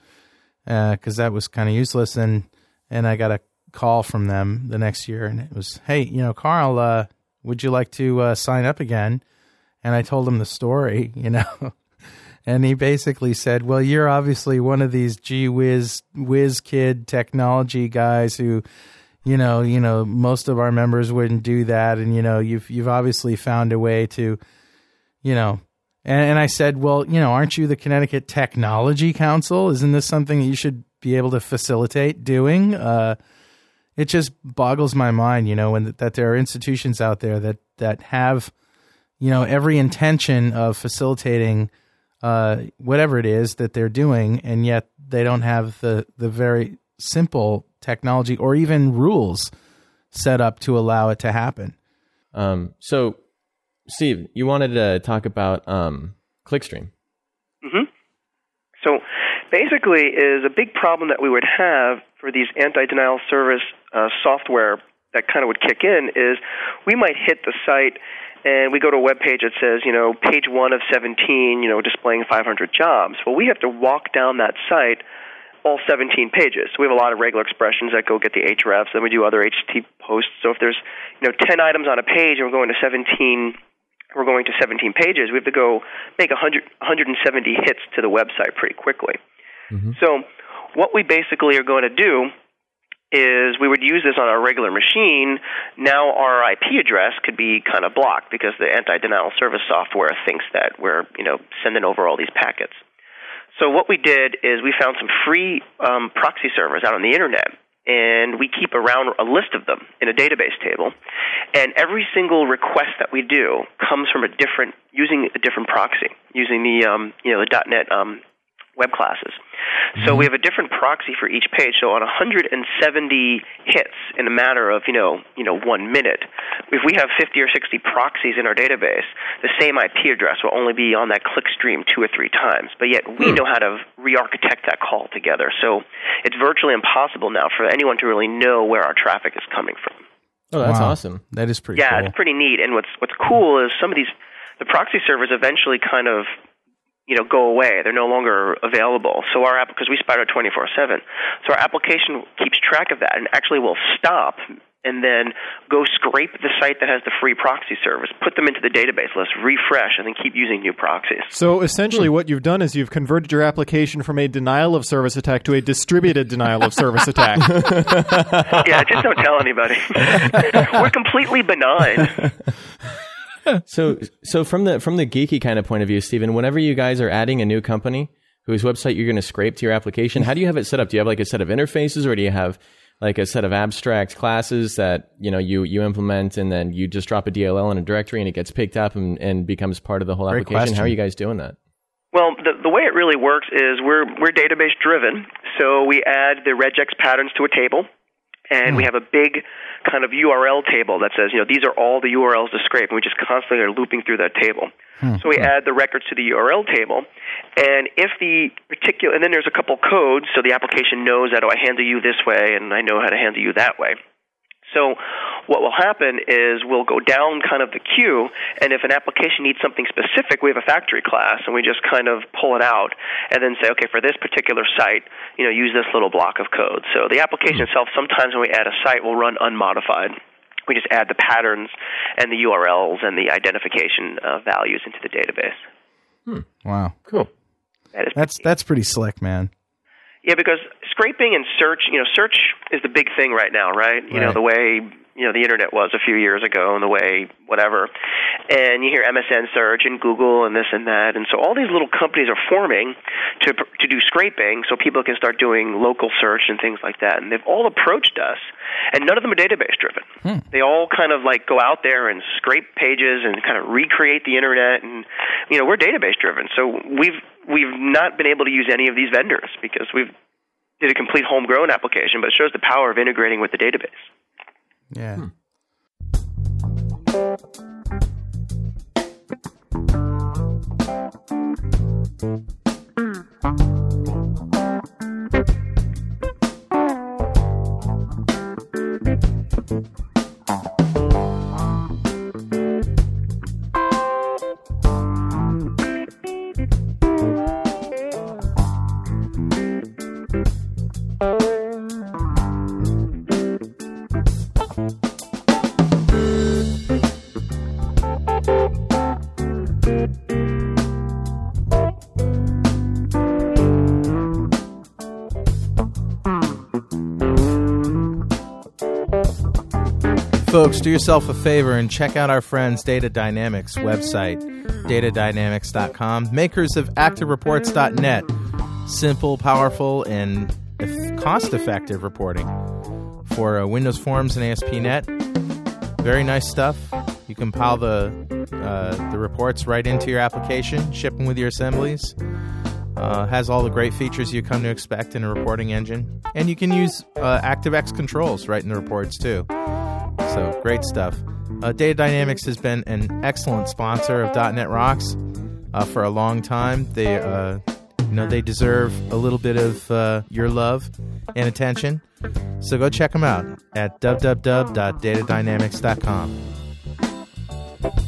because uh, that was kind of useless. And and I got a call from them the next year, and it was, "Hey, you know, Carl, uh, would you like to uh, sign up again?" And I told him the story, *laughs* you know. and he basically said, "Well, you're obviously one of these gee whiz whiz kid technology guys who, you know, you know, most of our members wouldn't do that, and you know, you've you've obviously found a way to, you know, and, and I said, well, you know, aren't you the Connecticut Technology Council? Isn't this something that you should be able to facilitate doing? Uh, it just boggles my mind, you know, when that there are institutions out there that that have, you know, every intention of facilitating uh, whatever it is that they're doing, and yet they don't have the the very simple technology or even rules set up to allow it to happen. Um, so Steve, you wanted to talk about um, Clickstream. hmm So basically, is a big problem that we would have for these anti-denial service uh, software that kind of would kick in is we might hit the site and we go to a web page that says, you know, page one of 17, you know, displaying 500 jobs. Well, we have to walk down that site all 17 pages. So we have a lot of regular expressions that go get the hrefs. Then we do other HTTP posts. So if there's, you know, 10 items on a page and we're going to 17 we're going to 17 pages, we have to go make 100, 170 hits to the website pretty quickly. Mm-hmm. So, what we basically are going to do is we would use this on our regular machine. Now our IP address could be kind of blocked because the anti-denial service software thinks that we're, you know, sending over all these packets. So what we did is we found some free um, proxy servers out on the internet and we keep around a list of them in a database table. And every single request that we do comes from a different, using a different proxy, using the um, you know the .NET um, web classes. So we have a different proxy for each page. So on 170 hits in a matter of you know you know one minute, if we have 50 or 60 proxies in our database, the same IP address will only be on that click stream two or three times. But yet we hmm. know how to re-architect that call together. So it's virtually impossible now for anyone to really know where our traffic is coming from. Oh, that's wow. awesome. That is pretty. Yeah, cool. it's pretty neat. And what's what's cool is some of these the proxy servers eventually kind of you know go away. They're no longer available. So our app because we spider 24/7. So our application keeps track of that and actually will stop and then go scrape the site that has the free proxy service, put them into the database list, refresh, and then keep using new proxies. So essentially, hmm. what you've done is you've converted your application from a denial of service attack to a distributed denial of service attack. *laughs* yeah, just don't tell anybody. *laughs* We're completely benign. *laughs* *laughs* so so from the from the geeky kind of point of view, Stephen, whenever you guys are adding a new company whose website you're going to scrape to your application, how do you have it set up? Do you have like a set of interfaces, or do you have like a set of abstract classes that you know you you implement, and then you just drop a DLL in a directory, and it gets picked up and, and becomes part of the whole Great application? Question. How are you guys doing that? Well, the, the way it really works is we're we're database driven, so we add the regex patterns to a table and we hmm. have a big kind of URL table that says, you know, these are all the URLs to scrape, and we just constantly are looping through that table. Hmm. So we hmm. add the records to the URL table, and if the particular, and then there's a couple codes, so the application knows that, oh, I handle you this way, and I know how to handle you that way. So what will happen is we'll go down kind of the queue, and if an application needs something specific, we have a factory class, and we just kind of pull it out and then say, okay, for this particular site, you know, use this little block of code. So the application itself, sometimes when we add a site, will run unmodified. We just add the patterns and the URLs and the identification uh, values into the database. Wow. Cool. That is That's that's pretty slick, man. Yeah, because scraping and search, you know, search is the big thing right now, right? You know, the way you know the internet was a few years ago, and the way whatever, and you hear MSN search and Google and this and that, and so all these little companies are forming to to do scraping, so people can start doing local search and things like that. And they've all approached us, and none of them are database driven. Hmm. They all kind of like go out there and scrape pages and kind of recreate the internet, and you know we're database driven, so we've we've not been able to use any of these vendors because we've did a complete homegrown application, but it shows the power of integrating with the database. Yeah. Hmm. Folks, do yourself a favor and check out our friends Data Dynamics website, datadynamics.com, makers of ActiveReports.net. Simple, powerful, and cost effective reporting for uh, Windows Forms and ASP.NET. Very nice stuff. You compile the, uh, the reports right into your application, ship them with your assemblies. Uh, has all the great features you come to expect in a reporting engine. And you can use uh, ActiveX controls right in the reports too. So great stuff. Uh, Data Dynamics has been an excellent sponsor of .NET Rocks uh, for a long time. They, uh, you know, they deserve a little bit of uh, your love and attention. So go check them out at www.datadynamics.com.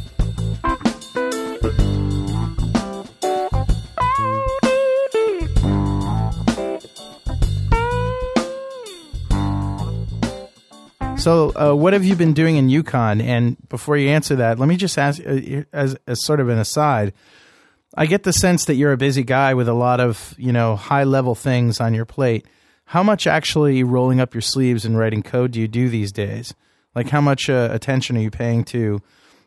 So, uh, what have you been doing in Yukon? And before you answer that, let me just ask, uh, as, as sort of an aside, I get the sense that you're a busy guy with a lot of you know high level things on your plate. How much actually rolling up your sleeves and writing code do you do these days? Like, how much uh, attention are you paying to,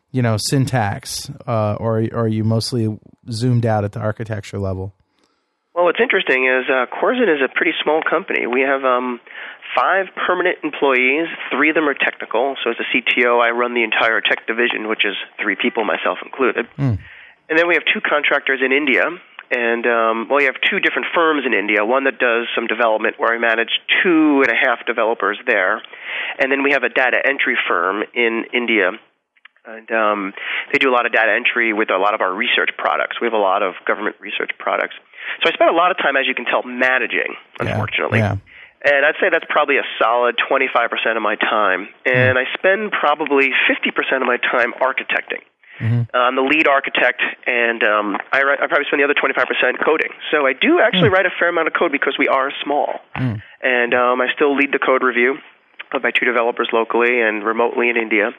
you know, syntax, uh, or, or are you mostly zoomed out at the architecture level? Well, what's interesting is uh, Corzen is a pretty small company. We have um, five permanent employees. Three of them are technical. So as a CTO, I run the entire tech division, which is three people, myself included. And then we have two contractors in India. And um, well, we have two different firms in India. One that does some development, where I manage two and a half developers there, and then we have a data entry firm in India and um, they do a lot of data entry with a lot of our research products. We have a lot of government research products. So I spend a lot of time, as you can tell, managing, unfortunately. Yeah. And I'd say that's probably a solid 25% of my time. And I spend probably 50% of my time architecting. Uh, I'm the lead architect, and um, I, write, I probably spend the other 25% coding. So I do actually write a fair amount of code because we are small. And um, I still lead the code review by two developers locally and remotely in India.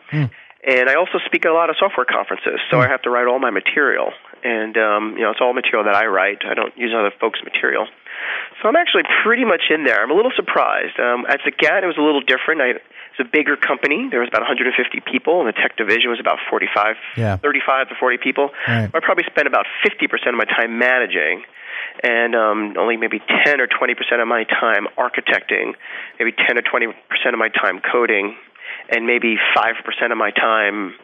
And I also speak at a lot of software conferences, so I have to write all my material. And um, you know, it's all material that I write. I don't use other folks' material. So I'm actually pretty much in there. I'm a little surprised. Um, at Zagat, it was a little different. I, it's a bigger company. There was about 150 people, and the tech division was about 45, Yeah. 35 to 40 people. Right. I probably spent about 50% of my time managing, and um, only maybe 10 or 20% of my time architecting, maybe 10 or 20% of my time coding, and maybe 5% of my time,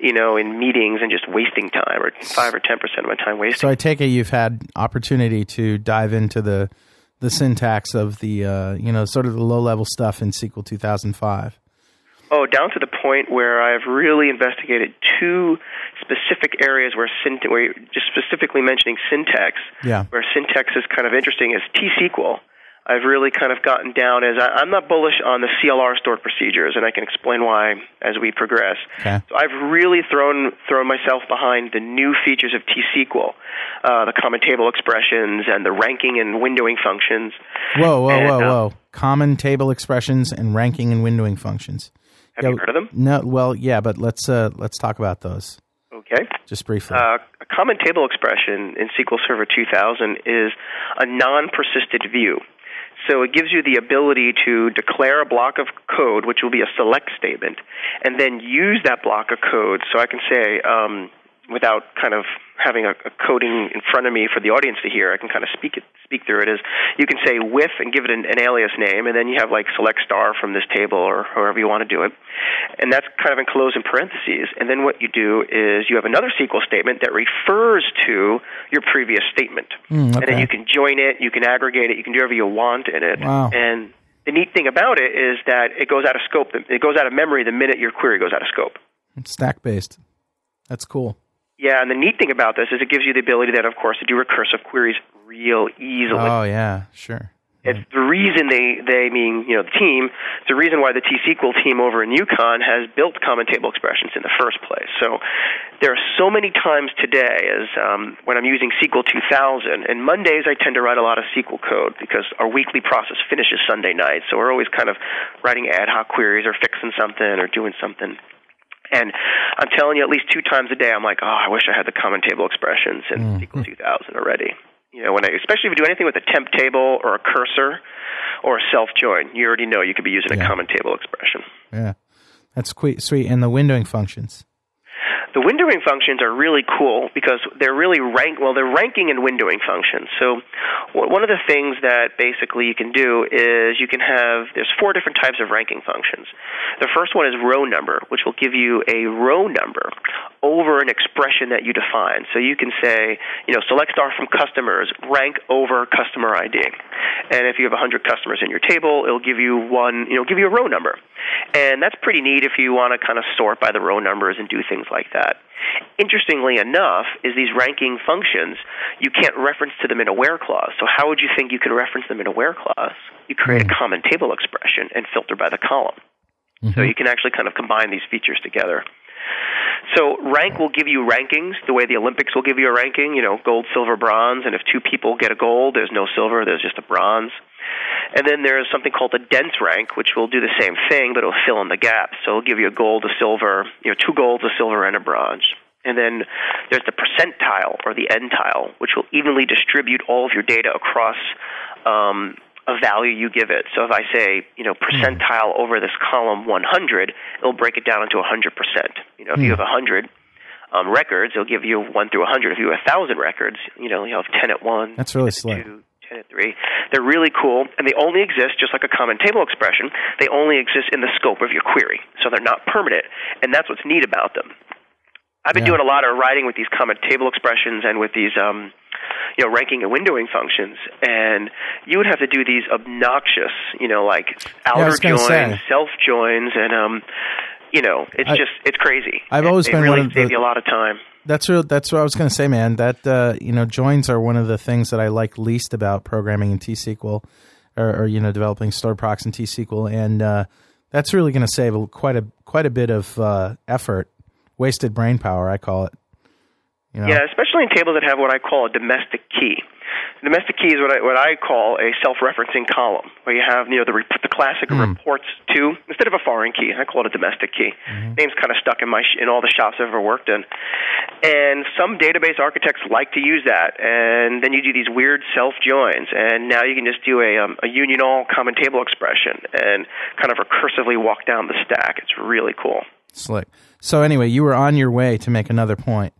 you know, in meetings and just wasting time, or 5 or 10% of my time wasting. So I take it you've had opportunity to dive into the the syntax of the uh, you know sort of the low level stuff in SQL 2005? Oh, down to the point where I've really investigated two specific areas where syntax, where just specifically mentioning syntax, Yeah. where syntax is kind of interesting is T-SQL. I've really kind of gotten down as I, I'm not bullish on the CLR stored procedures, and I can explain why as we progress. Okay. So I've really thrown thrown myself behind the new features of T-SQL, uh, the common table expressions and the ranking and windowing functions. Whoa, whoa, And, whoa, uh, whoa! Common table expressions and ranking and windowing functions. Have Yeah, you heard of them? No, well, yeah, but let's uh, let's talk about those Okay. just briefly. Uh, a common table expression in SQL Server 2000 is a non-persistent view. So it gives you the ability to declare a block of code, which will be a select statement, and then use that block of code. So I can say, um, without kind of having a, a coding in front of me for the audience to hear, I can kind of speak it, speak through it. Is you can say with and give it an, an alias name, and then you have like select star from this table or however you want to do it, and that's kind of enclosed in parentheses. And then what you do is you have another SQL statement that refers to your previous statement, Hmm, and then you can join it, you can aggregate it, you can do whatever you want in it, Wow. and the neat thing about it is that it goes out of scope. It goes out of memory the minute your query goes out of scope. It's stack based. That's cool. Yeah, and the neat thing about this is it gives you the ability then, of course, to do recursive queries real easily. Oh yeah, sure. It's the reason they, they mean, you know, the team, it's the reason why the T-SQL team over in Yukon has built common table expressions in the first place. So there are so many times today as um, when I'm using SQL 2000, and Mondays I tend to write a lot of SQL code because our weekly process finishes Sunday night. So we're always kind of writing ad hoc queries or fixing something or doing something. And I'm telling you, at least two times a day, I'm like, oh, I wish I had the common table expressions in mm. SQL 2000 already. You know, when I, especially if you do anything with a temp table or a cursor or a self join, you already know you could be using Yeah. a common table expression. Yeah, that's. Sweet, and the windowing functions. The windowing functions are really cool because they're really rank. Well, they're ranking and windowing functions. So, one of the things that basically you can do is you can have there's four different types of ranking functions. The first one is row number, which will give you a row number over an expression that you define. So you can say, you know, select star from customers, rank over customer ID. And if you have 100 customers in your table, it'll give you one, you know, give you a row number. And that's pretty neat if you want to kind of sort by the row numbers and do things like that. Interestingly enough, is these ranking functions, you can't reference to them in a where clause. So how would you think you can reference them in a where clause? You create a hmm. common table expression and filter by the column. So mm-hmm. you can actually kind of combine these features together. So rank will give you rankings the way the Olympics will give you a ranking, you know, gold, silver, bronze, and if two people get a gold, there's no silver, there's just a bronze. And then there's something called a dense rank, which will do the same thing, but it'll fill in the gaps. So it'll give you a gold, a silver, you know, two golds, a silver, and a bronze. And then there's the percentile or the NTILE, which will evenly distribute all of your data across um, a value you give it. So if I say, you know, percentile over this column 100, it'll break it down into 100%. You know, if you have 100 um, records, it'll give you 1 through 100. If you have 1,000 records, you know, you'll have 10 at 1. That's really 10 at slick. 2, 10 at 3. They're really cool, and they only exist, just like a common table expression, they only exist in the scope of your query. So they're not permanent, and that's what's neat about them. I've been Yeah. doing a lot of writing with these common table expressions and with these um, you know ranking and windowing functions and you would have to do these obnoxious you know like outer gonna joins self joins and um you know it's I- just it's crazy I've always they been really one of the- you a lot of time That's real. That's what I was going to say, man. That uh, you know, joins are one of the things that I like least about programming in T-SQL, or, or you know, developing stored procs in T-SQL, and uh, that's really going to save quite a quite a bit of uh, effort, wasted brain power. I call it. You know? Yeah, especially in tables that have what I call a domestic key. Domestic key is what I what I call a self-referencing column, where you have you know the re- the classic reports to instead of a foreign key. I call it a domestic key. Name's kind of stuck in my sh- in all the shops I've ever worked in, and some database architects like to use that. And then you do these weird self joins, and now you can just do a um, a union all common table expression and kind of recursively walk down the stack. It's really cool. Slick. So anyway, you were on your way to make another point.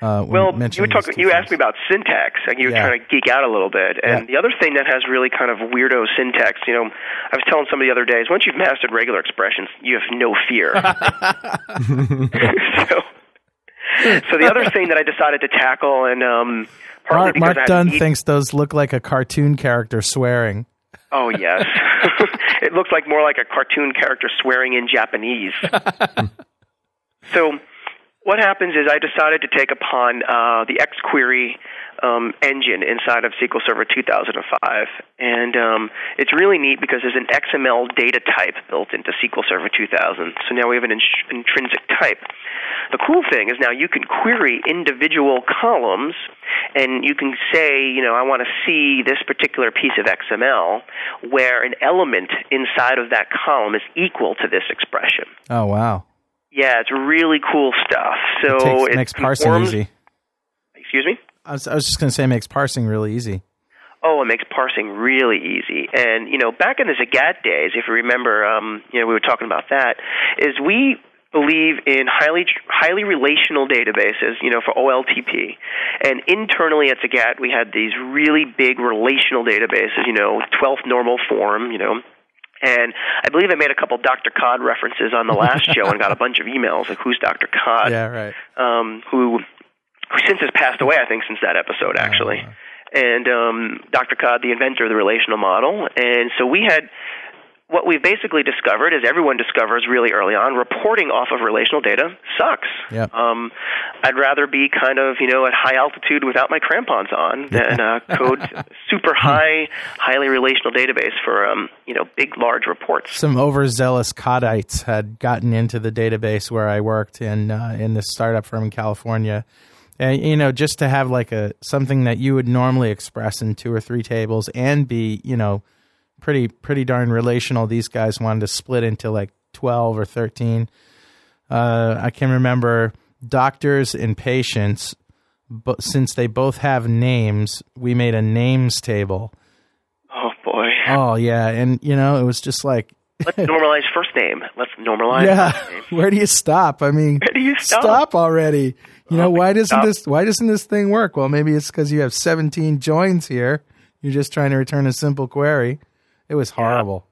Uh, Well, you were talking. You asked me about syntax. Like you were Yeah. trying to geek out a little bit. And Yeah. the other thing that has really kind of weirdo syntax, you know, I was telling somebody the other day is once you've mastered regular expressions, you have no fear. *laughs* *laughs* so, so the other thing that I decided to tackle, and um, partly Mark, because Mark I Dunn to eat- thinks those look like a cartoon character swearing. Oh yes, *laughs* it looks like more like a cartoon character swearing in Japanese. so, what happens is I decided to take upon uh, the XQuery um, engine inside of SQL Server 2005, and um, it's really neat because there's an XML data type built into SQL Server 2000. So now we have an ins- intrinsic type. The cool thing is now you can query individual columns, and you can say, you know, I want to see this particular piece of XML where an element inside of that column is equal to this expression. Oh wow! Yeah, it's really cool stuff. So it takes, it makes parsing conforms- easy. Excuse me. I was, I was just going to say it makes parsing really easy. Oh, it makes parsing really easy. And you know, back in the Zagat days, if you remember, um, you know, we were talking about that. Is we believe in highly highly relational databases, you know, for OLTP. And internally at Zagat, we had these really big relational databases, you know, 12th normal form, you know, and I believe I made a couple Dr. Codd references on the last show and got a bunch of emails like, "Who's Dr. Codd?" Yeah, right. um, who who since has passed away, I think, since that episode actually. And um, Dr. Codd, the inventor of the relational model, and so we had what we've basically discovered, as everyone discovers really early on, reporting off of relational data sucks. Yep. Um, I'd rather be kind of you know at high altitude without my crampons on than uh, code *laughs* super high, highly relational database for um, you know big large reports. Some overzealous Codites had gotten into the database where I worked in uh, in this startup firm in California. And you know, just to have like a something that you would normally express in two or three tables and be, you know, pretty pretty darn relational. These guys wanted to split into like twelve or thirteen. Uh, I can remember doctors and patients, but since they both have names, we made a names table. Oh boy. Oh yeah, and you know, it was just like *laughs* Let's normalize first name. Let's normalize yeah. *laughs* Where do you stop? I mean, Where do you stop? already. You know, why doesn't stop. this why doesn't this thing work? Well, maybe it's because you have 17 joins here. You're just trying to return a simple query. It was horrible.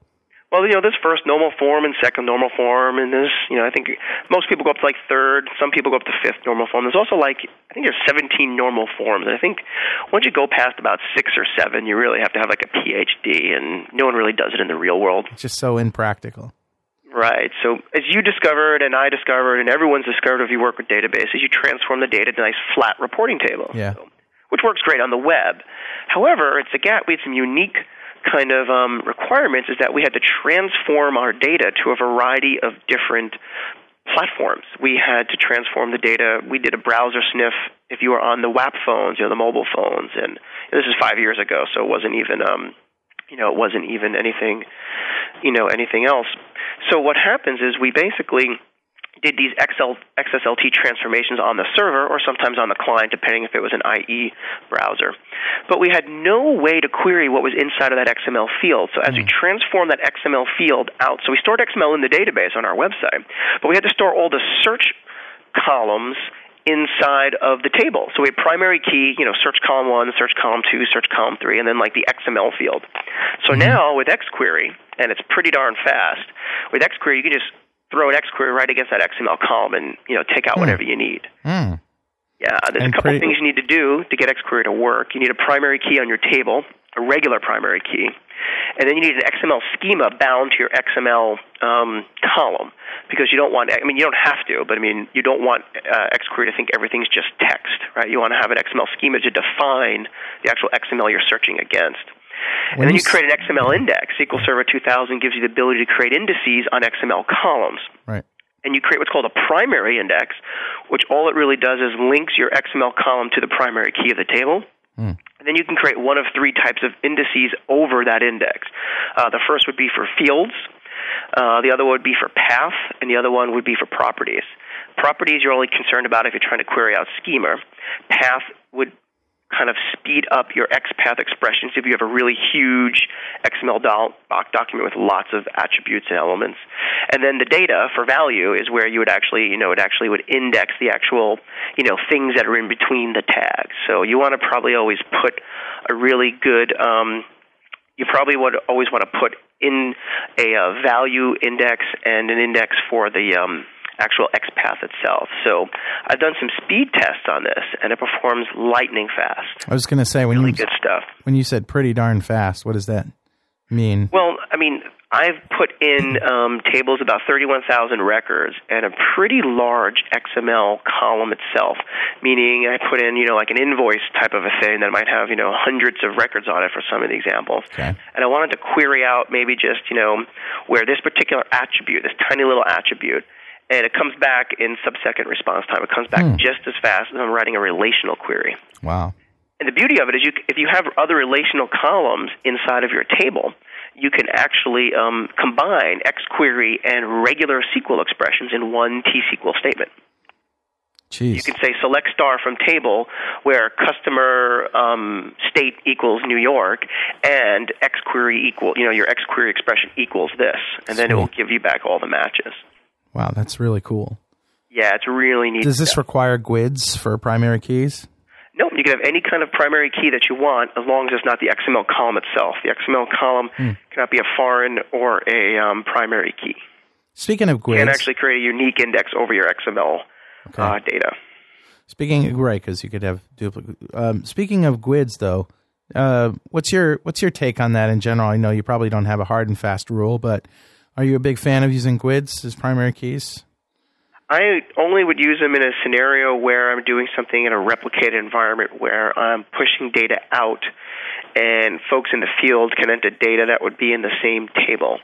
Well, you know, this first normal form and second normal form, and this, you know, I think most people go up to like third. Some people go up to fifth normal form. There's also like I think there's 17 normal forms, and I think once you go past about six or seven, you really have to have like a PhD, and no one really does it in the real world. It's just so impractical. Right. So as you discovered, and I discovered, and everyone's discovered if you work with databases, you transform the data to a nice flat reporting table. Yeah. So, which works great on the web. However, at gap. we had some unique kind of um, requirements is that we had to transform our data to a variety of different platforms. We had to transform the data. We did a browser sniff if you were on the WAP phones, you know, the mobile phones, and this is five years ago, so it wasn't even, um, you know, it wasn't even anything, you know, anything else. So what happens is we basically did these XL, XSLT transformations on the server or sometimes on the client, depending if it was an IE browser. But we had no way to query what was inside of that XML field. So as we hmm. transformed that XML field out, so we stored XML in the database on our website, but we had to store all the search columns inside of the table. So we had primary key, you know, search column one, search column two, search column three, and then like the XML field. So hmm. now with XQuery, and it's pretty darn fast, with XQuery you can just throw an XQuery right against that XML column and you know take out whatever you need. Hmm. Yeah, there's And a couple pretty- things you need to do to get XQuery to work. You need a primary key on your table, a regular primary key, and then you need an XML schema bound to your XML um, column because you don't want. I mean, you don't have to, but I mean, you don't want uh, XQuery to think everything's just text, right? You want to have an XML schema to define the actual XML you're searching against. When and then you you create an XML index. SQL Server 2000 gives you the ability to create indices on XML columns Right. and you create what's called a primary index, which all it really does is links your XML column to the primary key of the table. And then you can create one of three types of indices over that index. Uh, the first would be for fields, uh, the other would be for path, and the other one would be for properties. Properties you're only concerned about if you're trying to query out schema. Path would kind of speed up your XPath expressions if you have a really huge XML doc doc document with lots of attributes and elements. And then the data for value is where you would actually, you know, it actually would index the actual, you know, things that are in between the tags. So you want to probably always put a really good, um, you probably would always want to put in a uh, value index and an index for the um, actual XPath itself. So I've done some speed tests on this, and it performs lightning fast. I was going to say when Really you good stuff. when you said pretty darn fast, what does that mean? Well, I mean, I've put in um, tables about 31,000 records and a pretty large XML column itself, meaning I put in, you know, like an invoice type of a thing that might have, you know, hundreds of records on it for some of the examples. Okay. And I wanted to query out maybe just, you know, where this particular attribute, this tiny little attribute, and it comes back in sub-second response time. It comes back just as fast as I'm writing a relational query. Wow. And the beauty of it is, you, if you have other relational columns inside of your table, you can actually um, combine XQuery and regular SQL expressions in one T-SQL statement. Jeez. You can say select star from table where customer um, state equals New York and XQuery equal, you know, your XQuery expression equals this, and then it will give you back all the matches. Wow, that's really cool. Yeah, it's really neat. Does this stuff. require GUIDs for primary keys? No, you can have any kind of primary key that you want as long as it's not the XML column itself. The XML column Hmm. cannot be a foreign or a um, primary key. Speaking of You can GUIDs, actually create a unique index over your XML uh, data. speaking right, because you could have duplicate. Um, speaking of GUIDs, though, uh, what's your what's your take on that in general? I know you probably don't have a hard and fast rule, but are you a big fan of using GUIDs as primary keys? I only would use them in a scenario where I'm doing something in a replicated environment where I'm pushing data out and folks in the field can enter data that would be in the same table.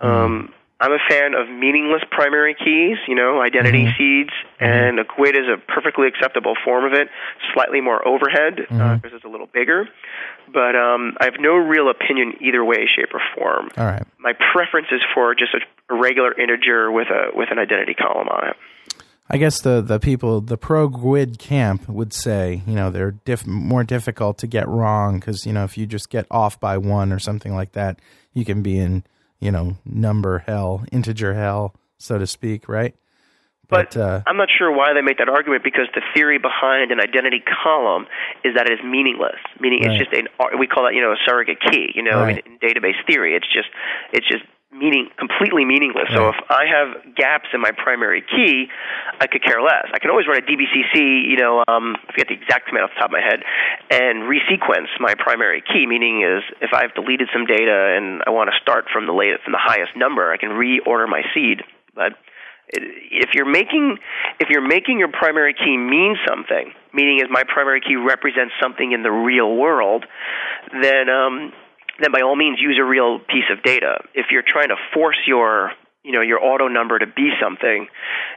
Um, I'm a fan of meaningless primary keys, you know, identity mm-hmm. seeds, mm-hmm. and a GUID is a perfectly acceptable form of it, slightly more overhead uh, mm-hmm. because it's a little bigger. But um, I have no real opinion either way, shape, or form. All right. My preference is for just a, a regular integer with a with an identity column on it. I guess the, the people, the pro GUID camp would say, you know, they're diff- more difficult to get wrong because, you know, if you just get off by one or something like that, you can be in, you know, number hell, integer hell, so to speak, right? But, uh, I'm not sure why they make that argument because the theory behind an identity column is that it is meaningless. Meaning Right. it's just an we call that you know a surrogate key. You know, I mean, in database theory, it's just it's just meaning completely meaningless. So if I have gaps in my primary key, I could care less. I can always run a DBCC. You know, um, I forget the exact command off the top of my head, and resequence my primary key. Meaning is if I've deleted some data and I want to start from the latest from the highest number, I can reorder my seed. But if you're making if you're making your primary key mean something, meaning is my primary key represents something in the real world, then um, then by all means use a real piece of data. If you're trying to force your you know your auto number to be something,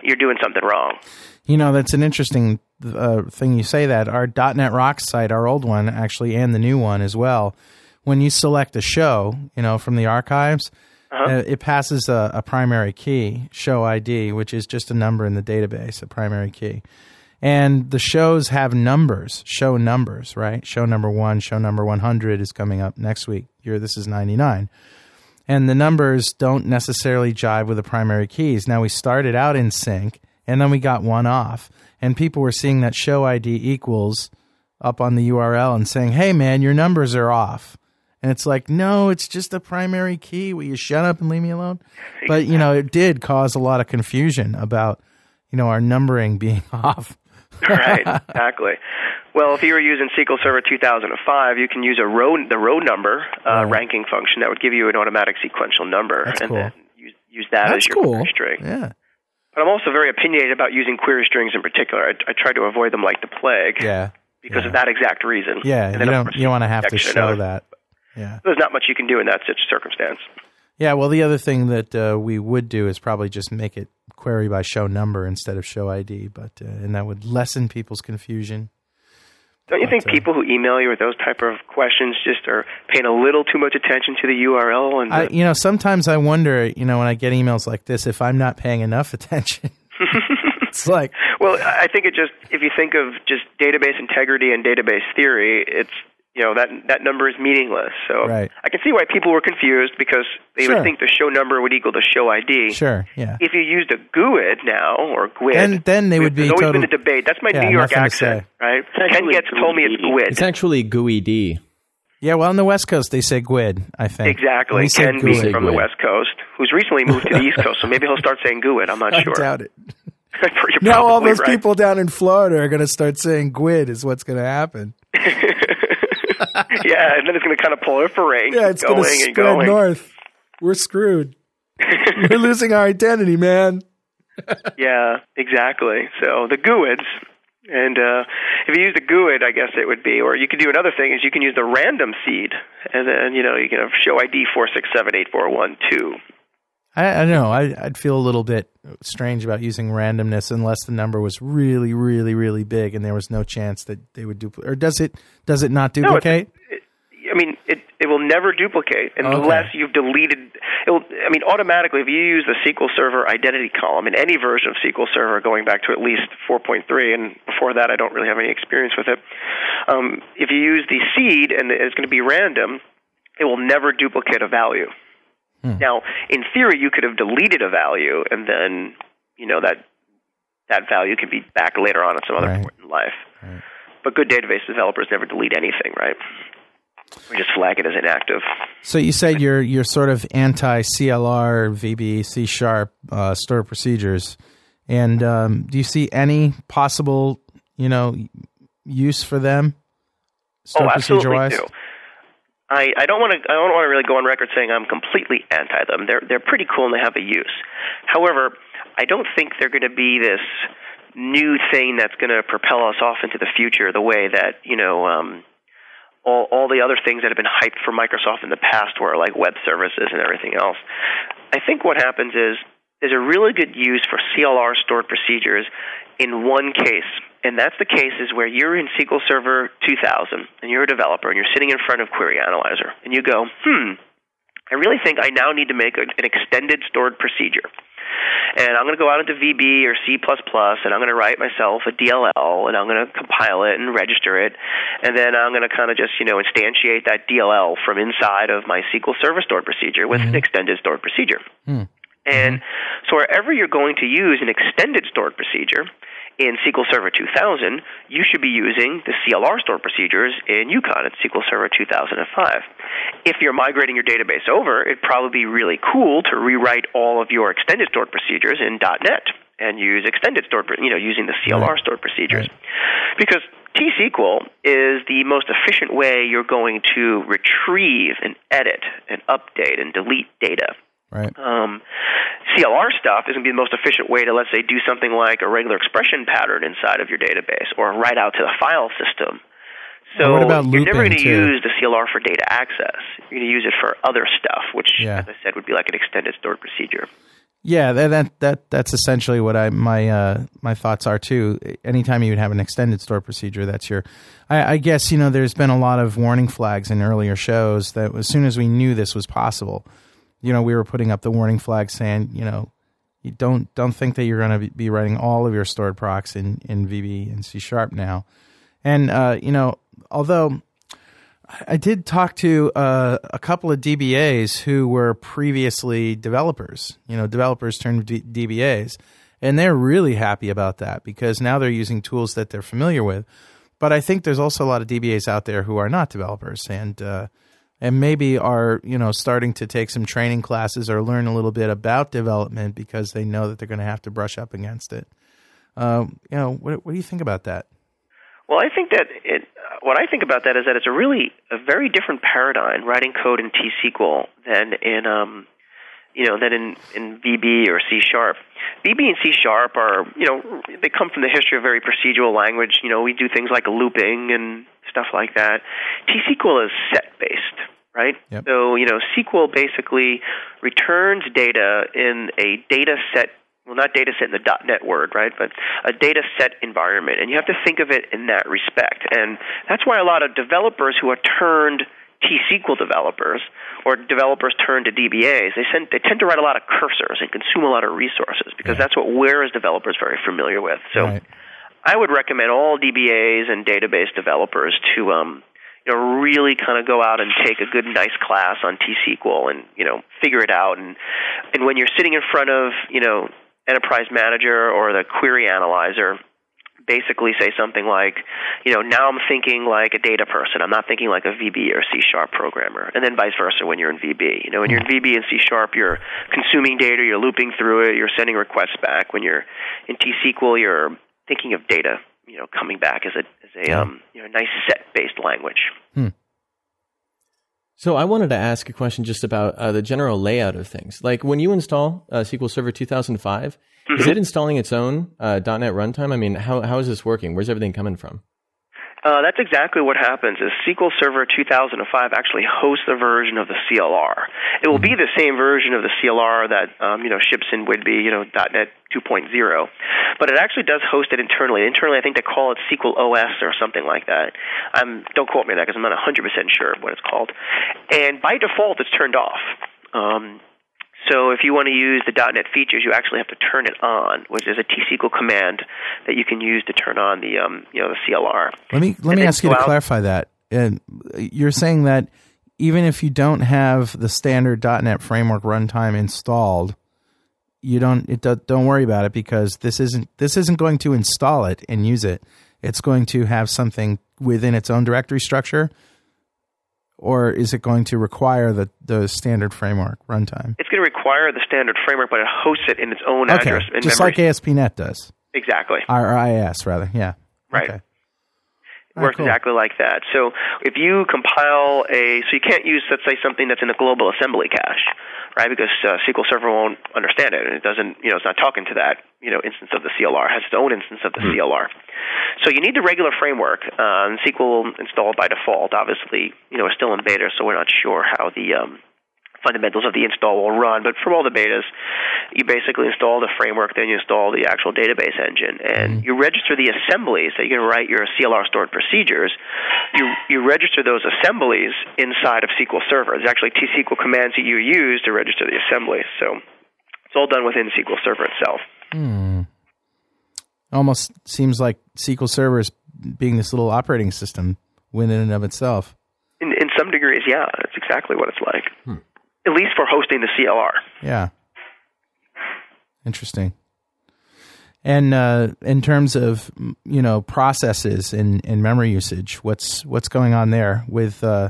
you're doing something wrong. You know, that's an interesting uh, thing you say that. Our .NET Rocks site, our old one actually, and the new one as well, when you select a show, you know, from the archives, uh, it passes a, a primary key, show ID, which is just a number in the database, a primary key. And the shows have numbers, show numbers, right? Show number one, show number 100 is coming up next week. Here, this is 99 and the numbers don't necessarily jive with the primary keys. Now we started out in sync, and then we got one off, and people were seeing that show ID equals up on the URL and saying, "Hey, man, your numbers are off." And it's like, no, it's just a primary key. Will you shut up and leave me alone? But you know, it did cause a lot of confusion about you know our numbering being *laughs* off. Right, exactly. Well, if you were using SQL Server 2005, you can use a row the row number uh, ranking function that would give you an automatic sequential number, That's and cool. then use, use that That's as your cool. query string. Yeah, But I'm also very opinionated about using query strings in particular. I, I try to avoid them like the plague yeah, because yeah. of that exact reason. yeah. And You don't you don't want to have to show that. Yeah. There's not much you can do in that such circumstance. Yeah, well, the other thing that uh, we would do is probably just make it query by show number instead of show ID, but uh, and that would lessen people's confusion. Don't you think But, uh, people who email you with those type of questions just are paying a little too much attention to the URL? And I, you know, sometimes I wonder, you know, when I get emails like this, if I'm not paying enough *laughs* attention. *laughs* it's like, well, I think it just if you think of just database integrity and database theory, it's you know that that number is meaningless. So Right. I can see why people were confused because they Sure. would think the show number would equal the show ID. sure, yeah, If you used a GUID now or GUID, Then- then they would be There's always total- been a debate. That's my Yeah, New York nothing to accent, right? Ken Getz told me it's GUID. GUID. It's actually GUID. Yeah, well, on the West Coast they say GUID. I think Exactly. We Ken GUID. being from the West Coast, who's recently moved to the East Coast, so maybe he'll start saying GUID. I'm not I sure. doubt it. *laughs* Now all those right. people down in Florida are going to start saying GUID is what's going to happen. *laughs* *laughs* yeah, and then it's going to kind of proliferate. Yeah, it's going to and spread going. north. We're screwed. *laughs* We're losing our identity, man. Yeah, exactly. So the GUIDs, and uh, if you use the GUID, I guess it would be, or you could do another thing is you can use the random seed, and then you know you can have show ID four six seven eight four one two. I, I don't know. I, I'd feel a little bit strange about using randomness unless the number was really, really, really big and there was no chance that they would duplicate. Or does it? Does it not No, it's- duplicate? it, I mean, it it will never duplicate unless you've deleted. It will, I mean, automatically, if you use the SQL Server identity column in any version of SQL Server, going back to at least 4.3, and before that, I don't really have any experience with it. Um, if you use the seed and it's going to be random, it will never duplicate a value. Now, in theory, you could have deleted a value, and then you know that that value can be back later on at some other Right. point in life. But good database developers never delete anything, right? We just flag it as inactive. So you say you're you're sort of anti CLR, VB, C sharp uh, store procedures, and um, do you see any possible you know use for them? Store oh, absolutely do. I, I don't want to I don't want to really go on record saying I'm completely anti them. They're they're pretty cool and they have a use. However, I don't think they're going to be this new thing that's going to propel us off into the future the way that you know um, all all the other things that have been hyped for Microsoft in the past were like web services and everything else. I think what happens is there's a really good use for CLR stored procedures in one case, and that's the cases where you're in SQL Server 2000 and you're a developer and you're sitting in front of Query Analyzer and you go, hmm, I really think I now need to make an extended stored procedure. And I'm going to go out into VB or C++ and I'm going to write myself a DLL and I'm going to compile it and register it. And then I'm going to kind of just, you know, instantiate that DLL from inside of my SQL Server stored procedure with an mm-hmm. extended stored procedure. Hmm. And mm-hmm. so wherever you're going to use an extended stored procedure in SQL Server 2000, you should be using the CLR stored procedures in Yukon at SQL Server 2005. If you're migrating your database over, it'd probably be really cool to rewrite all of your extended stored procedures in .NET and use extended stored, you know, using the CLR stored procedures. Because T-SQL is the most efficient way you're going to retrieve and edit and update and delete data Right. um, CLR stuff is going to be the most efficient way to, let's say, do something like a regular expression pattern inside of your database or write out to the file system. So you're never going to use the CLR for data access. You're going to use it for other stuff, which, Yeah. as I said, would be like an extended stored procedure. Yeah, that, that that that's essentially what I my uh, my thoughts are too. Anytime you would have an extended store procedure, that's your. I, I guess you know there's been a lot of warning flags in earlier shows that as soon as we knew this was possible, you know we were putting up the warning flag saying you know you don't don't think that you're going to be writing all of your stored procs in in VB and C sharp now, and uh, you know although I did talk to uh, a couple of DBAs who were previously developers, you know, developers turned D- DBAs, and they're really happy about that because now they're using tools that they're familiar with. But I think there's also a lot of DBAs out there who are not developers and uh, and maybe are you know starting to take some training classes or learn a little bit about development because they know that they're going to have to brush up against it. Um, you know, what, what do you think about that? Well, I think that it, what I think about that is that it's a really a very different paradigm writing code in T SQL than in um, you know than in in VB or C sharp. VB and C sharp are you know they come from the history of very procedural language. You know we do things like looping and stuff like that. T SQL is set based. Right, Yep. so you know SQL basically returns data in a data set well, not data set in the .NET word, right, but a data set environment, and you have to think of it in that respect. And that's why a lot of developers who are turned T-SQL developers or developers turned to DBAs, they tend, they tend to write a lot of cursors and consume a lot of resources because that's what we're as developers very familiar with. So Right. I would recommend all DBAs and database developers to um, you know really kind of go out and take a good nice class on T-SQL and you know figure it out and and when you're sitting in front of you know Enterprise Manager or the Query Analyzer basically say something like, you know, now I'm thinking like a data person. I'm not thinking like a VB or C sharp programmer. And then vice versa when you're in VB. You know, when you're in VB and C sharp, you're consuming data, you're looping through it, you're sending requests back. When you're in T SQL, you're thinking of data, you know, coming back as a as a um, you know, nice set based language. So I wanted to ask a question just about uh, the general layout of things. Like when you install uh, SQL Server 2005, is it installing its own uh, .NET runtime? I mean, how how is this working? Where's everything coming from? Uh, that's exactly what happens. Is SQL Server 2005 actually hosts a version of the CLR? It will be the same version of the CLR that um, you know ships in Whidbey, you know .NET 2.0, but it actually does host it internally. Internally, I think they call it SQL OS or something like that. Um, don't quote me on that because I'm not 100% sure of what it's called. And by default, it's turned off. Um, so if you want to use the .NET features, you actually have to turn it on, which is a T-SQL command that you can use to turn on the um, you know the CLR. Let me let And me ask you to out- clarify that. And you're saying that even if you don't have the standard .NET framework runtime installed, you don't it do, don't worry about it because this isn't this isn't going to install it and use it. It's going to have something within its own directory structure, or is it going to require the the standard framework runtime? It's going to require the standard framework, but it hosts it in its own Okay, address in just memory. like ASP.NET does, exactly. or IIS rather. Yeah, Right. Okay. It works Ah, cool. exactly like that. So if you compile a, so you can't use, let's say, something that's in the global assembly cache, right? Because uh, SQL Server won't understand it, and it doesn't, you know, it's not talking to that, you know, instance of the CLR. It has its own instance of the CLR. So you need the regular framework. Uh, and SQL installed by default, obviously, you know, is still in beta, so we're not sure how the um, fundamentals of the install will run. But from all the betas, you basically install the framework, then you install the actual database engine, and you register the assemblies that you can write your CLR stored procedures. You you register those assemblies inside of SQL Server. There's actually T-SQL commands that you use to register the assemblies. So it's all done within SQL Server itself. Almost seems like SQL Server is being this little operating system within and of itself. In, in some degrees, yeah, that's exactly what it's like. At least for hosting the CLR. Yeah. Interesting. And uh, in terms of you know processes and, and memory usage, what's what's going on there with uh,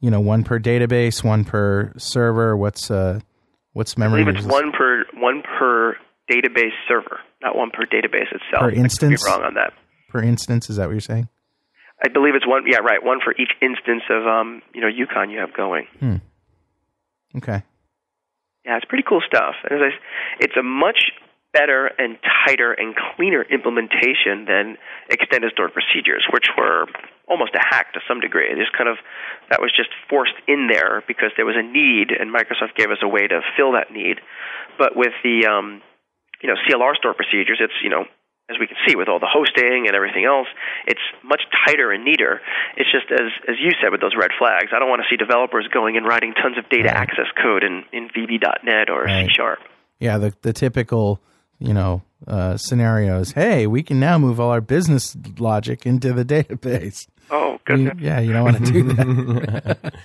you know one per database, one per server? What's uh, what's I memory? believe it's usage? one per one per database server, not one per database itself. Per I could instance? be wrong on that. per instance. Is that what you're saying? I believe it's one. Yeah, right. One for each instance of um, you know Yukon you have going. Okay. Yeah, it's pretty cool stuff. And as I, it's a much better and tighter and cleaner implementation than extended stored procedures, which were almost a hack to some degree. It just kind of that was just forced in there because there was a need, and Microsoft gave us a way to fill that need. But with the um, you know CLR stored procedures, it's you know as we can see with all the hosting and everything else, it's much tighter and neater. It's just as as you said with those red flags. I don't want to see developers going and writing tons of data access code in in VB.NET or Right. C Sharp. Yeah. The the typical you know uh, scenarios. Hey, we can now move all our business logic into the database. Oh You- yeah, you don't want to do that. *laughs*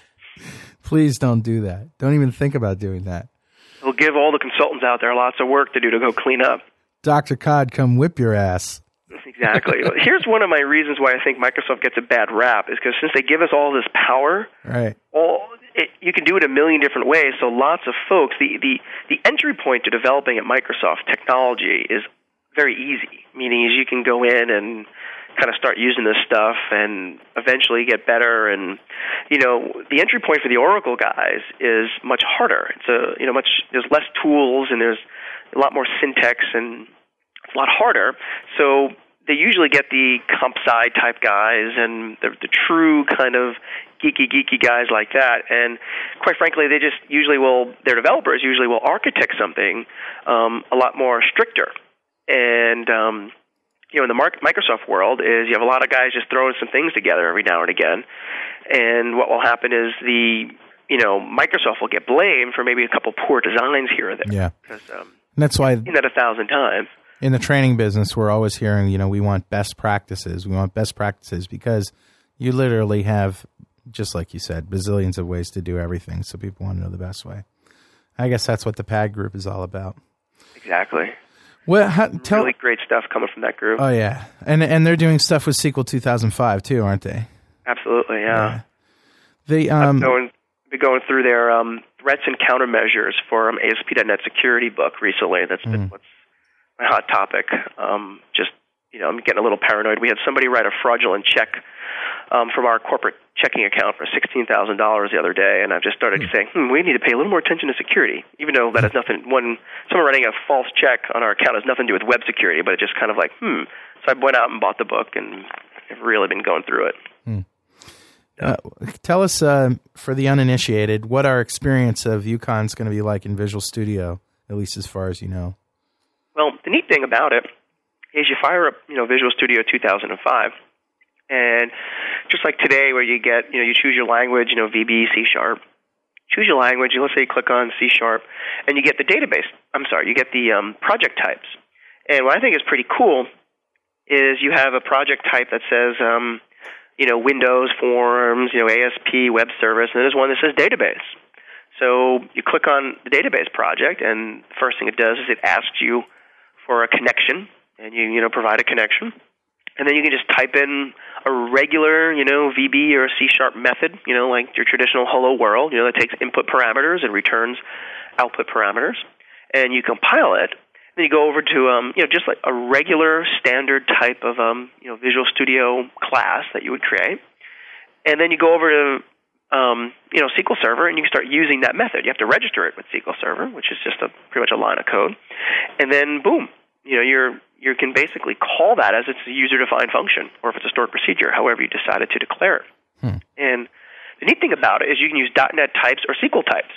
*laughs* Please don't do that. Don't even think about doing that. Give all the consultants out there lots of work to do to go clean up. Dr. Codd, come whip your ass. Exactly. *laughs* Here's one of my reasons why I think Microsoft gets a bad rap is because since they give us all this power, Right. all it, you can do it a million different ways. So lots of folks, the the the entry point to developing at Microsoft technology is very easy. Meaning, is you can go in and kind of start using this stuff and eventually get better. And you know, the entry point for the Oracle guys is much harder. It's a you know much there's less tools and there's a lot more syntax and it's a lot harder. So they usually get the comp sci type guys and the, the true kind of geeky geeky guys like that. And quite frankly, they just usually will their developers usually will architect something um, a lot more stricter. And um, you know, in the Microsoft world, is you have a lot of guys just throwing some things together every now and again. And what will happen is the you know Microsoft will get blamed for maybe a couple poor designs here or there. Yeah. Because um, And that's why seen that a thousand times. in the training business, we're always hearing, you know, we want best practices. We want best practices because you literally have, just like you said, bazillions of ways to do everything. So people want to know the best way. I guess that's what the PAG group is all about. Exactly. Well, how, tell. Really great stuff coming from that group. oh yeah, and and they're doing stuff with SQL 2005 too, aren't they? Absolutely, yeah. They um. going be going through their um, threats and countermeasures for um, ASP.NET security book recently. That's Mm. been what's my hot topic. Um, just you know, I'm getting a little paranoid. We had somebody write a fraudulent check um, from our corporate checking account for sixteen thousand dollars the other day, and I've just started saying, hmm, we need to pay a little more attention to security, even though that has nothing. One someone writing a false check on our account has nothing to do with web security, but it just kind of like, hmm. So I went out and bought the book, and I've really been going through it. Uh, tell us, uh, for the uninitiated, what our experience of Yukon's going to be like in Visual Studio, at least as far as you know. Well, the neat thing about it is you fire up, you know, Visual Studio 2005, and just like today, where you get, you know, you choose your language, you know, VB, C sharp. Choose your language. Let's say you click on C sharp, and you get the database. I'm sorry, you get the um, project types. And what I think is pretty cool is you have a project type that says, um, you know, Windows Forms, you know, ASP Web Service, and there's one that says database. So you click on the database project, and the first thing it does is it asks you for a connection, and you you know provide a connection, and then you can just type in a regular you know VB or C sharp method, you know like your traditional hello world, you know that takes input parameters and returns output parameters, and you compile it. Then you go over to um, you know just like a regular standard type of um, you know Visual Studio class that you would create, and then you go over to um, you know SQL Server and you can start using that method. You have to register it with SQL Server, which is just a pretty much a line of code, and then boom, you know you're you can basically call that as it's a user-defined function, or if it's a stored procedure, however you decided to declare it. And the neat thing about it is you can use .NET types or SQL types.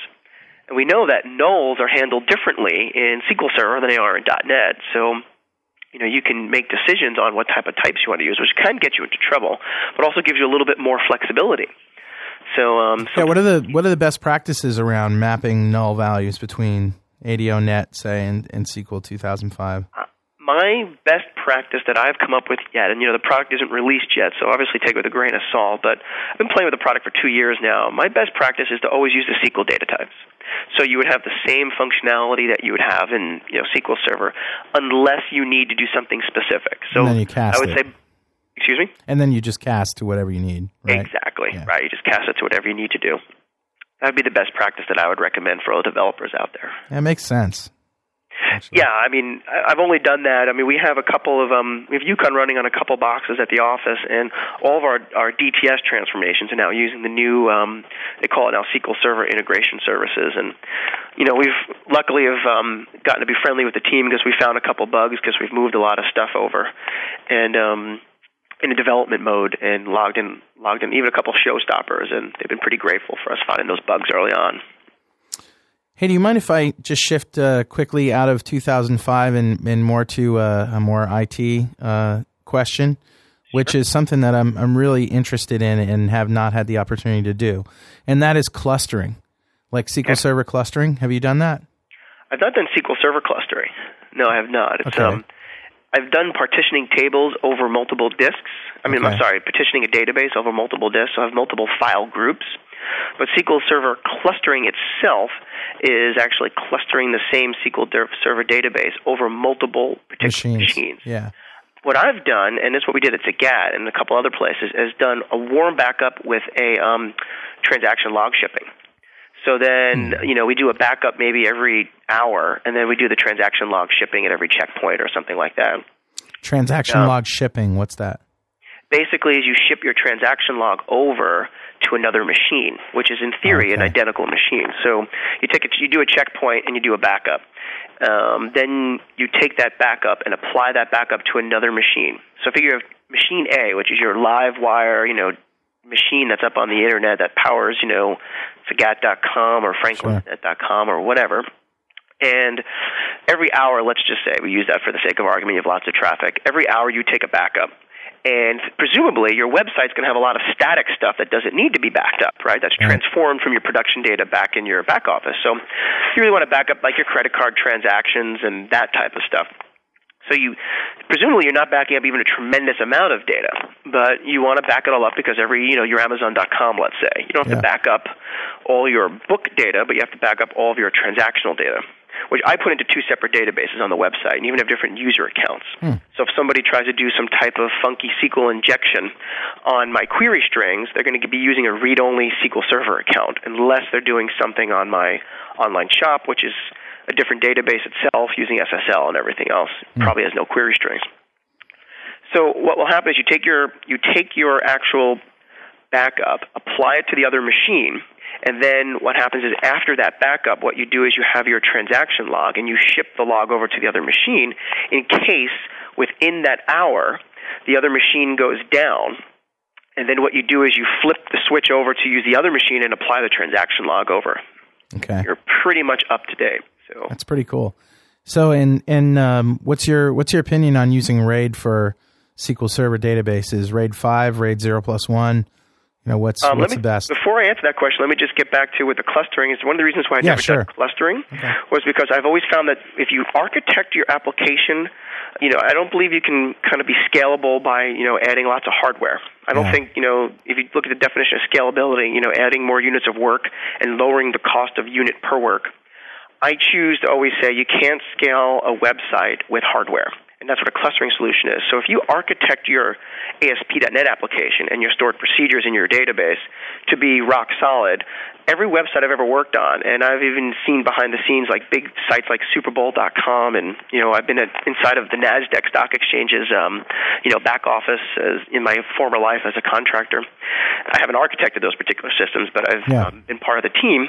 And we know that nulls are handled differently in SQL Server than they are in .NET. So, you know, you can make decisions on what type of types you want to use, which can get you into trouble, but also gives you a little bit more flexibility. So, um, Yeah, what are the what are the best practices around mapping null values between ADO.NET, say, in, in SQL 2005? Uh, my best practice that I've come up with yet, and you know the product isn't released yet, so obviously take it with a grain of salt. But I've been playing with the product for two years now. My best practice is to always use the SQL data types. So you would have the same functionality that you would have in you know SQL Server, unless you need to do something specific. So And then you cast I would it. say, excuse me. And then you just cast to whatever you need, right? Exactly. Yeah. Right. You just cast it to whatever you need to do. That would be the best practice that I would recommend for all developers out there. That makes sense. actually. Yeah, I mean, I've only done that. I mean, we have a couple of um, we have Yukon running on a couple boxes at the office, and all of our our DTS transformations are now using the new um, they call it now SQL Server Integration Services, and you know we've luckily have um, gotten to be friendly with the team because we found a couple bugs because we've moved a lot of stuff over, and um, in a development mode and logged in logged in even a couple showstoppers, and they've been pretty grateful for us finding those bugs early on. Hey, do you mind if I just shift uh, quickly out of 2005 and, and more to uh, a more IT uh, question, which is something that I'm I'm really interested in and have not had the opportunity to do, and that is clustering, like SQL Server clustering. Have you done that? I've not done SQL Server clustering. No, I have not. It's Okay. um I've done partitioning tables over multiple disks. I mean, I'm sorry, partitioning a database over multiple disks. So I have multiple file groups. But SQL Server clustering itself is actually clustering the same SQL Server database over multiple particular Machines. machines. Yeah. What I've done, and it's what we did at Zagat and a couple other places, is done a warm backup with a um, transaction log shipping. So then, Hmm. you know, we do a backup maybe every hour, and then we do the transaction log shipping at every checkpoint or something like that. Transaction Yeah. log shipping. What's that? Basically, is you ship your transaction log over to another machine, which is in theory an identical machine. So you take a, you do a checkpoint and you do a backup. Um, then you take that backup and apply that backup to another machine. So figure you have machine A, which is your live wire, you know, machine that's up on the internet that powers, you know, Zagat.com or FranklinNet.com or whatever. And every hour, let's just say we use that for the sake of argument, you have lots of traffic. Every hour you take a backup. And presumably your website's going to have a lot of static stuff that doesn't need to be backed up, right? That's transformed from your production data back in your back office. So you really want to back up like your credit card transactions and that type of stuff. So you presumably you're not backing up even a tremendous amount of data, but you want to back it all up because every you know your Amazon.com, let's say, you don't have Yeah. to back up all your book data, but you have to back up all of your transactional data. which I put into two separate databases on the website, and even have different user accounts. Hmm. So if somebody tries to do some type of funky SQL injection on my query strings, they're going to be using a read-only SQL Server account, unless they're doing something on my online shop, which is a different database itself using SSL and everything else. Hmm. Probably has no query strings. So what will happen is you take your you take your actual backup, apply it to the other machine, and then what happens is after that backup, what you do is you have your transaction log and you ship the log over to the other machine in case within that hour the other machine goes down. And then what you do is you flip the switch over to use the other machine and apply the transaction log over. Okay. You're pretty much up to date. So That's pretty cool. So, and and um, what's your what's your opinion on using RAID for SQL Server databases? RAID five, RAID zero plus one. You know, what's Um, what's me, the best? Before I answer that question, let me just get back to with the clustering. Is one of the reasons why I Yeah, never sure. done clustering was because I've always found that if you architect your application, you know, I don't believe you can kind of be scalable by you know adding lots of hardware. I don't Yeah. think you know if you look at the definition of scalability, you know, adding more units of work and lowering the cost of unit per work. I choose to always say you can't scale a website with hardware. And that's what a clustering solution is. So if you architect your ASP.NET application and your stored procedures in your database to be rock solid, every website I've ever worked on, and I've even seen behind the scenes like big sites like SuperBowl.com, and you know I've been at, inside of the Nasdaq Stock Exchange's um, you know back office as, in my former life as a contractor. I haven't architected those particular systems, but I've Yeah. um, been part of the team.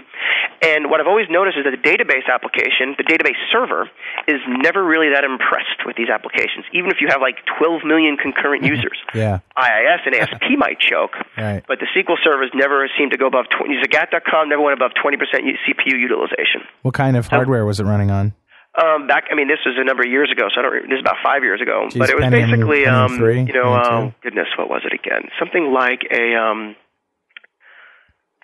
And what I've always noticed is that the database application, the database server, is never really that impressed with these applications, even if you have like 12 million concurrent *laughs* users. yeah. IIS and ASP *laughs* might choke, Right. but the SQL servers never seem to go above 20. Zagat.com never went above 20% CPU utilization. What kind of hardware was it running on? Um, back, I mean, this was a number of years ago, so I don't. This is about five years ago, Geez, but it was basically, Pentium um, 3, you know, uh, goodness, what was it again? Something like a. Um,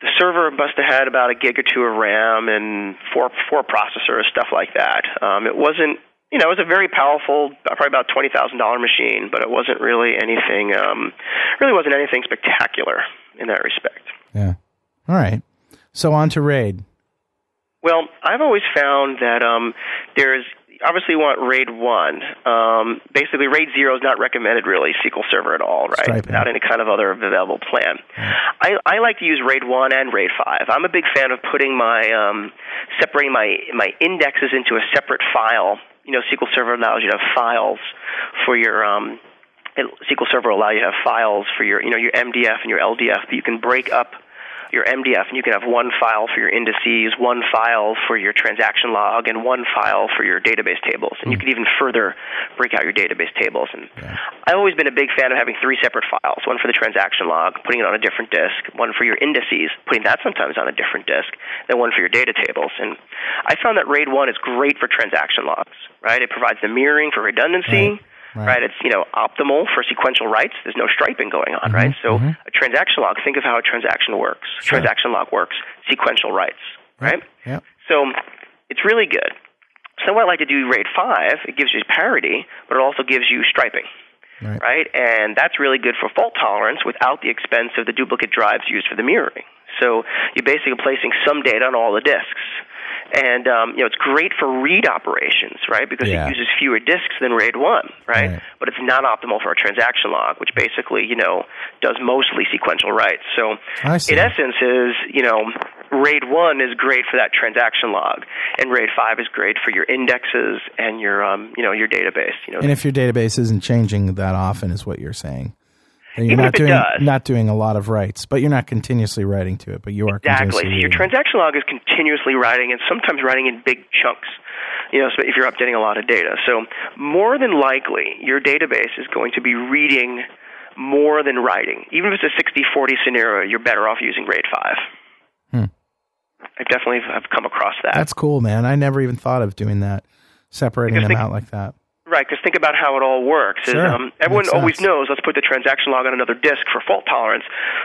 the server must have had about a gig or two of RAM and four four processors, stuff like that. Um, it wasn't, you know, it was a very powerful, probably about twenty thousand dollar machine, but it wasn't really anything. Um, really wasn't anything spectacular in that respect. Yeah. All right. So on to RAID. Well, I've always found that um, there's obviously you want RAID one. Um, basically, RAID zero is not recommended really SQL Server at all, right? Striping. Without any kind of other available plan. I, I like to use RAID one and RAID five. I'm a big fan of putting my um, separating my my indexes into a separate file. You know, SQL Server allows you to have files for your um, SQL Server will allow you to have files for your, you know, your MDF and your LDF, but you can break up your MDF and you can have one file for your indices, one file for your transaction log, and one file for your database tables. And you hmm. can even further break out your database tables. And I've always been a big fan of having three separate files: one for the transaction log, putting it on a different disk; one for your indices, putting that sometimes on a different disk; then one for your data tables. And I found that RAID one is great for transaction logs. Right? It provides the mirroring for redundancy Right. Right. right? It's you know optimal for sequential writes. There's no striping going on, right? Mm-hmm. So mm-hmm. a transaction log. Think of how a transaction works. Transaction log works. Sequential writes, right? Yep. So it's really good. So what I like to do RAID five, it gives you parity, but it also gives you striping, Right. right? And that's really good for fault tolerance without the expense of the duplicate drives used for the mirroring. So you're basically placing some data on all the disks. And um, you know it's great for read operations, right? Because Yeah. it uses fewer disks than RAID one, right? Right. But it's not optimal for a transaction log, which basically you know does mostly sequential writes. So in essence, is you know RAID one is great for that transaction log, and RAID five is great for your indexes and your um, you know your database. You know, And if your database isn't changing that often, is what you're saying. And you're Even not if it doing does. not doing a lot of writes, but you're not continuously writing to it, but you are Exactly. continuously Your transaction log is continuously writing, and sometimes writing in big chunks. You know, so if you're updating a lot of data, so more than likely, your database is going to be reading more than writing. Even if it's a 60-40 scenario, you're better off using RAID five. Hmm. I definitely have come across that. That's cool, man. I never even thought of doing that, separating Because them think- out like that. Right, because think about how it all works. Is, Sure. um, everyone Makes always sense. knows, let's put the transaction log on another disk for fault tolerance.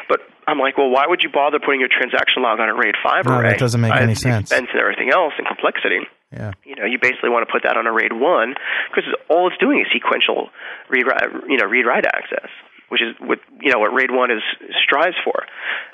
But I'm like, well, why would you bother putting your transaction log on a RAID 5 No, array? that doesn't make Right? any sense. Expense and everything else and complexity. Yeah. You know, you basically want to put that on a RAID 1 because all it's doing is sequential read, you know, read-write access, which is what you know what RAID one is strives for.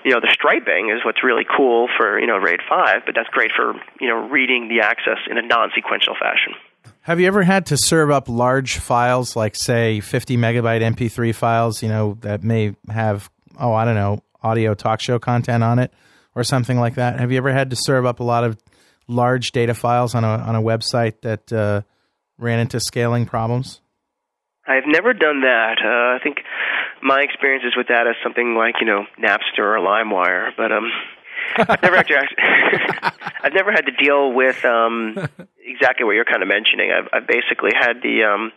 You know, the striping is what's really cool for you know RAID five, but that's great for you know reading the access in a non-sequential fashion. Have you ever had to serve up large files, like say 50 megabyte MP3 files? You know that may have oh I don't know audio talk show content on it or something like that. Have you ever had to serve up a lot of large data files on a on a website that uh, ran into scaling problems? I've never done that. Uh, I think my experiences with that is something like you know Napster or LimeWire, but um, I've never actually, *laughs* I've never had to deal with um, exactly what you're kind of mentioning. I've, I've basically had the um,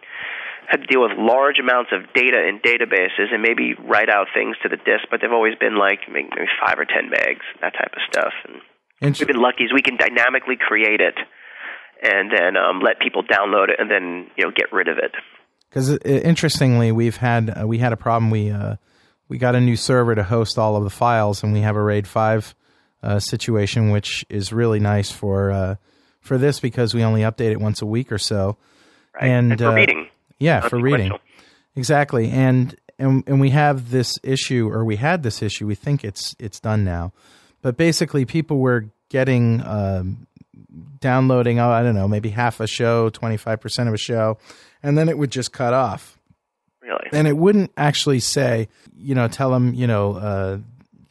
had to deal with large amounts of data in databases and maybe write out things to the disk, but they've always been like maybe five or ten megs, that type of stuff. And we've been lucky as we can dynamically create it and then um, let people download it and then you know get rid of it. Because uh, interestingly, we've had uh, we had a problem. We uh, we got a new server to host all of the files, and we have a RAID five uh, situation, which is really nice for uh, for this because we only update it once a week or so. Right. And, and for uh, reading, yeah, for reading, exactly. And and and we have this issue, or we had this issue. We think it's it's done now, but basically, people were getting. Um, downloading, oh, I don't know, maybe half a show, 25% of a show, and then it would just cut off. Really? And it wouldn't actually say, you know, tell them, you know, uh,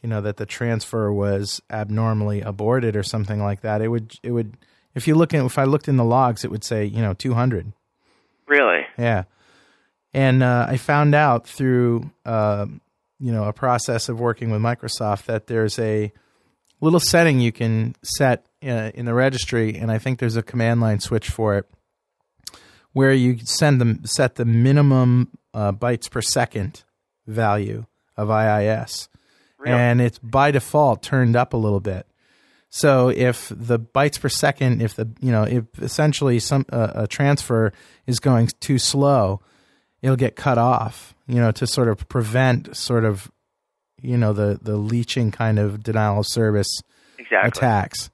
you know that the transfer was abnormally aborted or something like that. It would, it would, if you look in, if I looked in the logs, it would say, you know, 200. Really? Yeah. And uh, I found out through, uh, you know, a process of working with Microsoft that there's a little setting you can set uh, in the registry, and I think there's a command line switch for it, where you send them set the minimum uh, bytes per second value of IIS, and it's by default turned up a little bit. So if the bytes per second, if the you know, if essentially some uh, a transfer is going too slow, it'll get cut off. You know, to sort of prevent sort of you know the the leeching kind of denial of service exactly. attacks.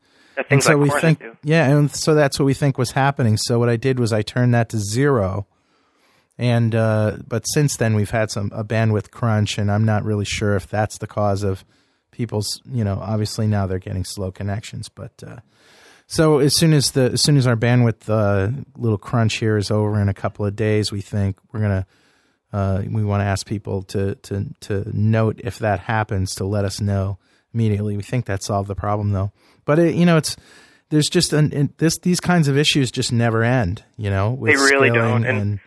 And so like we think, yeah, and so that's what we think was happening. So what I did was I turned that to zero, and uh, but since then we've had some a bandwidth crunch, and I'm not really sure if that's the cause of people's. You know, obviously now they're getting slow connections, but uh, so as soon as the as soon as our bandwidth uh, little crunch here is over in a couple of days, we think we're gonna uh, we want to ask people to to to note if that happens to let us know immediately. We think that solved the problem though, but it, you know it's there's just an, this these kinds of issues just never end. You know, they really don't. And, and,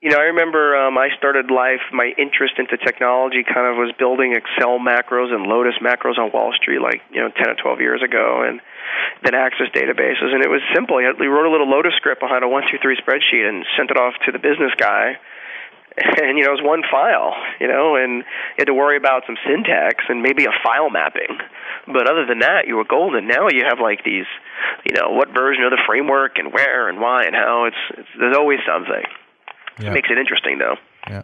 you know, I remember um, I started life. My interest into technology kind of was building Excel macros and Lotus macros on Wall Street, like you know, ten or twelve years ago, and then Access databases. And it was simple. We wrote a little Lotus script behind a one two three spreadsheet and sent it off to the business guy *laughs* and you know it was one file you know and you had to worry about some syntax and maybe a file mapping but other than that you were golden now you have like these you know what version of the framework and where and why and how it's, it's there's always something it makes it interesting though yeah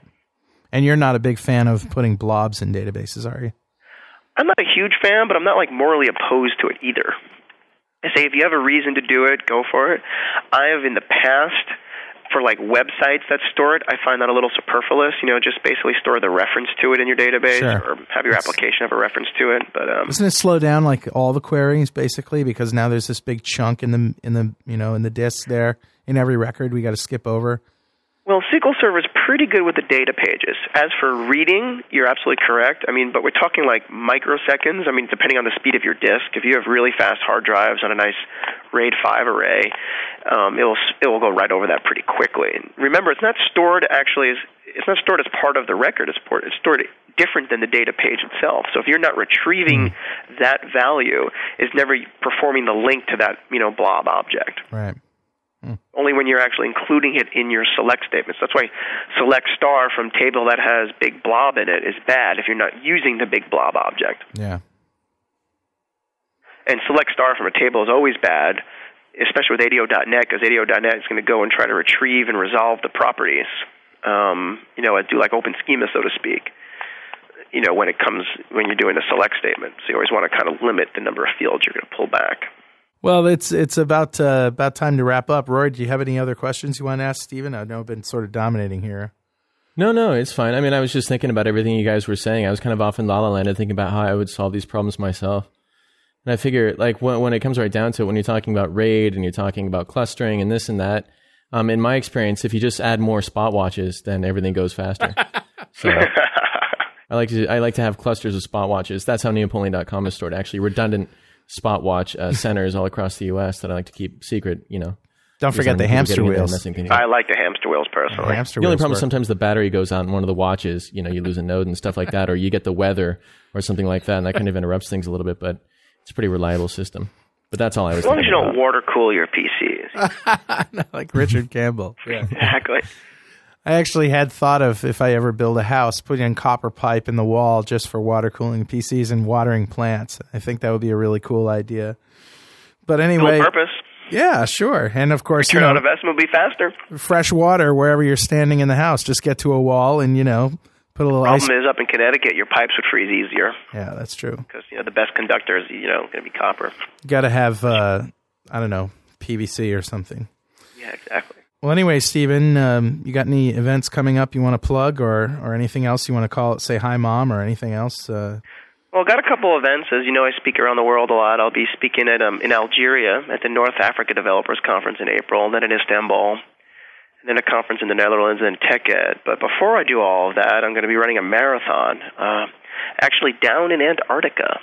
and you're not a big fan of putting blobs in databases are you i'm not a huge fan but i'm not like morally opposed to it either i say if you have a reason to do it go for it i have in the past for like websites that store it, I find that a little superfluous. You know, just basically store the reference to it in your database, sure. or have your application have a reference to it. But um, doesn't it slow down like all the queries basically because now there's this big chunk in the in the you know in the disk there in every record we got to skip over. Well, SQL Server is pretty good with the data pages. As for reading, you're absolutely correct. I mean, but we're talking like microseconds. I mean, depending on the speed of your disk. If you have really fast hard drives on a nice RAID 5 array, um, it'll it will go right over that pretty quickly. And remember, it's not stored actually as it's not stored as part of the record. It's, stored, it's stored different than the data page itself. So if you're not retrieving mm. that value, it's never performing the link to that you know blob object. Right. Mm. Only when you're actually including it in your select statements. That's why select star from table that has big blob in it is bad if you're not using the big blob object. Yeah. And select star from a table is always bad, especially with ADO.NET, because ADO.NET is going to go and try to retrieve and resolve the properties. Um, you know, do like open schema, so to speak. You know, when it comes when you're doing a select statement, so you always want to kind of limit the number of fields you're going to pull back. Well, it's it's about uh, about time to wrap up. Rory, do you have any other questions you want to ask Stephen? I know I've been sort of dominating here. No, no, it's fine. I mean, I was just thinking about everything you guys were saying. I was kind of off in La La Land and thinking about how I would solve these problems myself. And I figure, like, when, when it comes right down to it, when you're talking about RAID and you're talking about clustering and this and that, um, in my experience, if you just add more spot watches, then everything goes faster. *laughs* so I like to I like to have clusters of spot watches. That's how Neopoleon.com is stored. Actually, redundant spot watch uh, *laughs* centers all across the U.S. that I like to keep secret. You know, Don't forget the hamster getting in there and wheels. I like the hamster wheels personally. Hamster The only wheels problem is sometimes the battery goes out in one of the watches. You know, you lose a node and stuff like that, or you get the weather or something like that, and that kind of interrupts things a little bit. But it's a pretty reliable system. But that's all I was. As long as you thinking don't water cool your PCs. *laughs* like Richard Campbell. Yeah. *laughs* exactly. I actually had thought of if I ever build a house, putting in copper pipe in the wall just for water cooling PCs and watering plants. I think that would be a really cool idea. But anyway, purpose. yeah, sure. And of course, you on know, investment will be faster. fresh water wherever you're standing in the house. Just get to a wall and you know put a little ice. Problem is, up in Connecticut, your pipes would freeze easier Yeah, that's true. because you know the best conductor is you know going to be copper. Got to have uh, I don't know PVC or something. Yeah, exactly. Well, anyway, Stephen, um, you got any events coming up you want to plug, or or anything else you want to call it? Say hi, mom, or anything else? Uh, Well, got a couple events. As you know, I speak around the world a lot. I'll be speaking at um, in Algeria at the North Africa Developers Conference in April, and then in Istanbul, and then a conference in the Netherlands and TechEd. But before I do all of that, I'm going to be running a marathon, uh, actually down in Antarctica.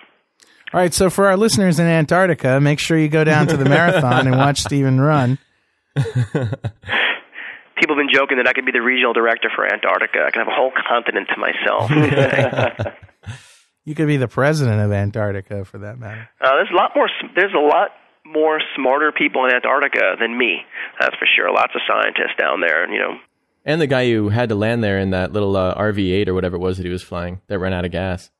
All right, so for our listeners in Antarctica, make sure you go down to the marathon and watch *laughs* Stephen run. *laughs* People have been joking that I could be the regional director for Antarctica. I can have a whole continent to myself. *laughs* You could be the president of Antarctica for that matter. Uh, there's a lot more. There's a lot more smarter people in Antarctica than me. That's for sure. Lots of scientists down there, and you know, And the guy who had to land there in that little uh, RV-8 or whatever it was that he was flying that ran out of gas.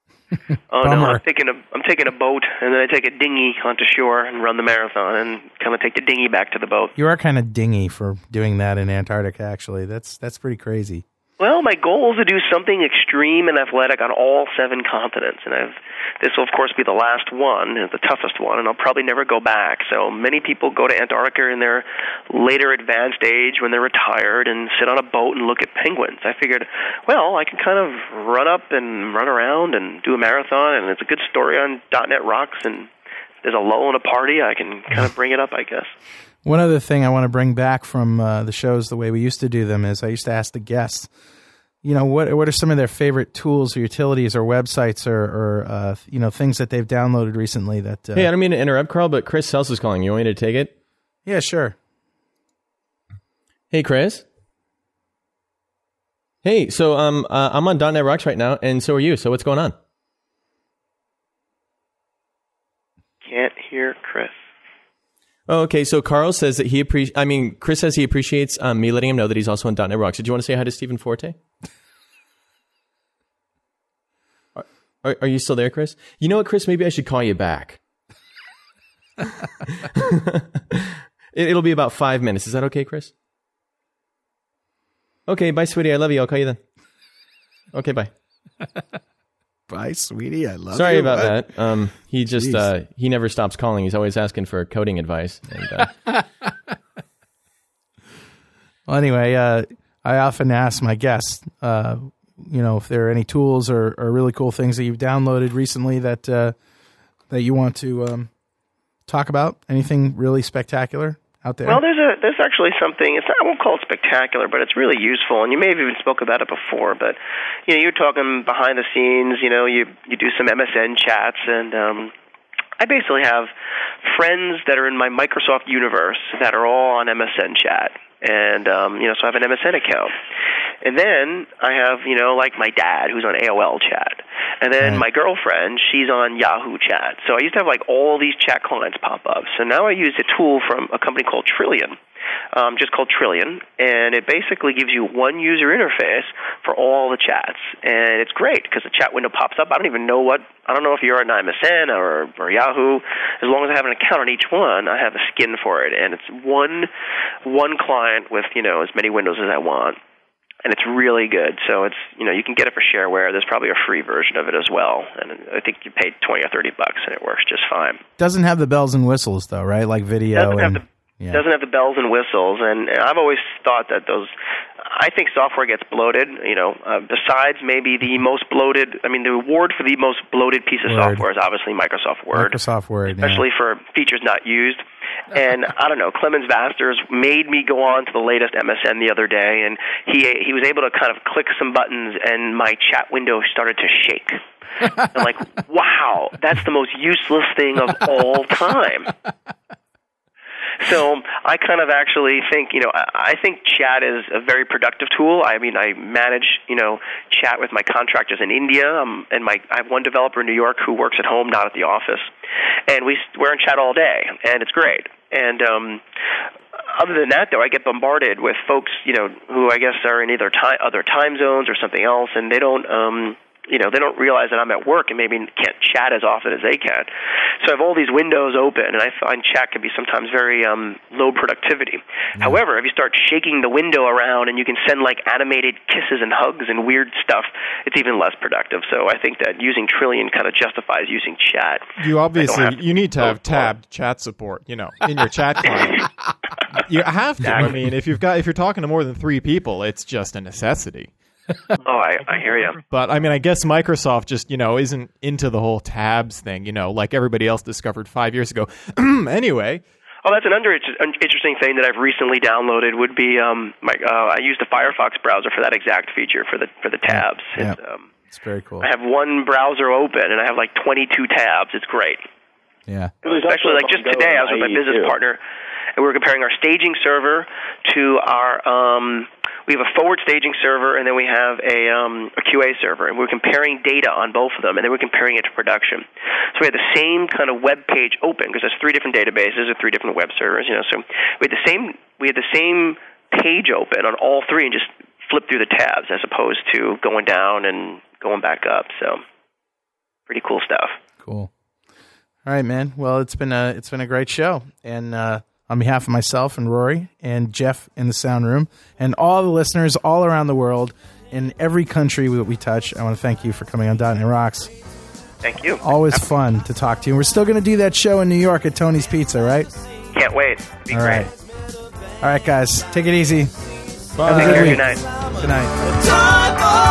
Oh no, I'm taking a I'm taking a boat and then I take a dinghy onto shore and run the marathon and kind of take the dinghy back to the boat. You are kind of dingy for doing that in Antarctica. Actually, that's that's pretty crazy. Well, my goal is to do something extreme and athletic on all seven continents, and I've this will of course be the last one, the toughest one, and I'll probably never go back. So many people go to Antarctica in their later advanced age when they're retired and sit on a boat and look at penguins. I figured, well, I can kind of run up and run around and do a marathon, and it's a good story on .NET Rocks, and there's a lull in a party. I can kind of bring it up, I guess. One other thing I want to bring back from uh, the shows the way we used to do them is I used to ask the guests, you know, what what are some of their favorite tools or utilities or websites or, or uh, you know things that they've downloaded recently that. Uh, Hey, I don't mean to interrupt, Carl, but Chris Sells is calling. You want me to take it? yeah, sure. Hey, Chris. Hey, so um, uh, I'm on .NET Rocks right now, and so are you. So what's going on? Can't hear Chris. Oh, okay. So Carl says that he appreciates. I mean, Chris says he appreciates um, me letting him know that he's also on .NET Rocks. Did you want to say hi to Stephen Forte? *laughs* Are, are, are you still there, Chris? You know what, Chris? Maybe I should call you back. *laughs* it, it'll be about five minutes. Is that okay, Chris? Okay, bye, sweetie. I love you. I'll call you then. Okay, bye. *laughs* Bye, sweetie. I love Sorry you. Sorry about What? that. Um, he just uh, he never stops calling. He's always asking for coding advice. And, uh, *laughs* Well, anyway, uh, I often ask my guests, uh, you know, if there are any tools or, or really cool things that you've downloaded recently that uh, that you want to um, talk about. Anything really spectacular out there? Well, there's a there's actually something. It's not, I won't call it spectacular, but it's really useful. And you may have even spoke about it before. But you know, you're talking behind the scenes. You know, you you do some MSN chats, and um, I basically have friends that are in my Microsoft universe that are all on MSN chat. And um, you know, so I have an MSN account, and then I have you know like my dad who's on AOL chat, and then my girlfriend she's on Yahoo chat. So I used to have like all these chat clients pop up. So now I use a tool from a company called Trillian, um, just called Trillian, and it basically gives you one user interface for all the chats, and it's great because the chat window pops up. I don't even know what I don't know if you're on MSN or, or Yahoo. As long as I have an account on each one, I have a skin for it, and it's one one client with you know as many windows as I want. And it's really good. So it's you know you can get it for shareware. There's probably a free version of it as well, and I think you pay twenty or thirty bucks, and it works just fine. Doesn't have the bells and whistles though, right? Like video doesn't have and the Yeah. doesn't have the bells and whistles, and, and I've always thought that those. I think software gets bloated. You know, uh, besides maybe the most bloated. I mean, the award for the most bloated piece of Word. software is obviously Microsoft Word, Microsoft Word, yeah. especially for features not used. And *laughs* I don't know, Clemens Vasters made me go on to the latest MSN the other day, and he he was able to kind of click some buttons, and my chat window started to shake. *laughs* I'm like, wow, that's the most useless thing of *laughs* all time. So I kind of actually think, you know, I think chat is a very productive tool. I mean, I manage, you know, chat with my contractors in India, um, and my I have one developer in New York who works at home, not at the office, and we we're in chat all day, and it's great. And um, other than that, though, I get bombarded with folks, you know, who I guess are in either time, other time zones or something else, and they don't. Um, you know, they don't realize that I'm at work and maybe can't chat as often as they can. So I have all these windows open, and I find chat can be sometimes very um, low productivity. However, if you start shaking the window around and you can send like animated kisses and hugs and weird stuff, it's even less productive. So I think that using Trillian kind of justifies using chat. You obviously to you need to have tabbed chat support, you know, in your chat client. *laughs* you have to. I mean, if you've got if you're talking to more than three people, it's just a necessity. *laughs* Oh, I, I hear you. But I mean, I guess Microsoft just you know isn't into the whole tabs thing, you know, like everybody else discovered five years ago. *clears throat* anyway, Oh, that's an under an interesting thing that I've recently downloaded. Would be um, my uh, I use the Firefox browser for that exact feature for the for the tabs. Yeah. It's, um, It's very cool. I have one browser open and I have like 22 tabs. It's great. Yeah. Especially like just today, I was with my business partner, and we were comparing our staging server to our. Um, we have a forward staging server, and then we have a, um, a QA server, and we're comparing data on both of them, and then we're comparing it to production. So we had the same kind of web page open because there's three different databases or three different web servers. You know, so we had the same we had the same page open on all three, and just flip through the tabs as opposed to going down and going back up. So pretty cool stuff. Cool. All right, man. Well, it's been a it's been a great show, and uh, on behalf of myself and Rory and Jeff in the sound room and all the listeners all around the world in every country that we touch, I want to thank you for coming on Dot Net Rocks. Thank you. Always fun to talk to you. And we're still going to do that show in New York at Tony's Pizza, right? Can't wait. Be All great. right. All right, guys. Take it easy. bye. Take Good care. week. Good night. Good night.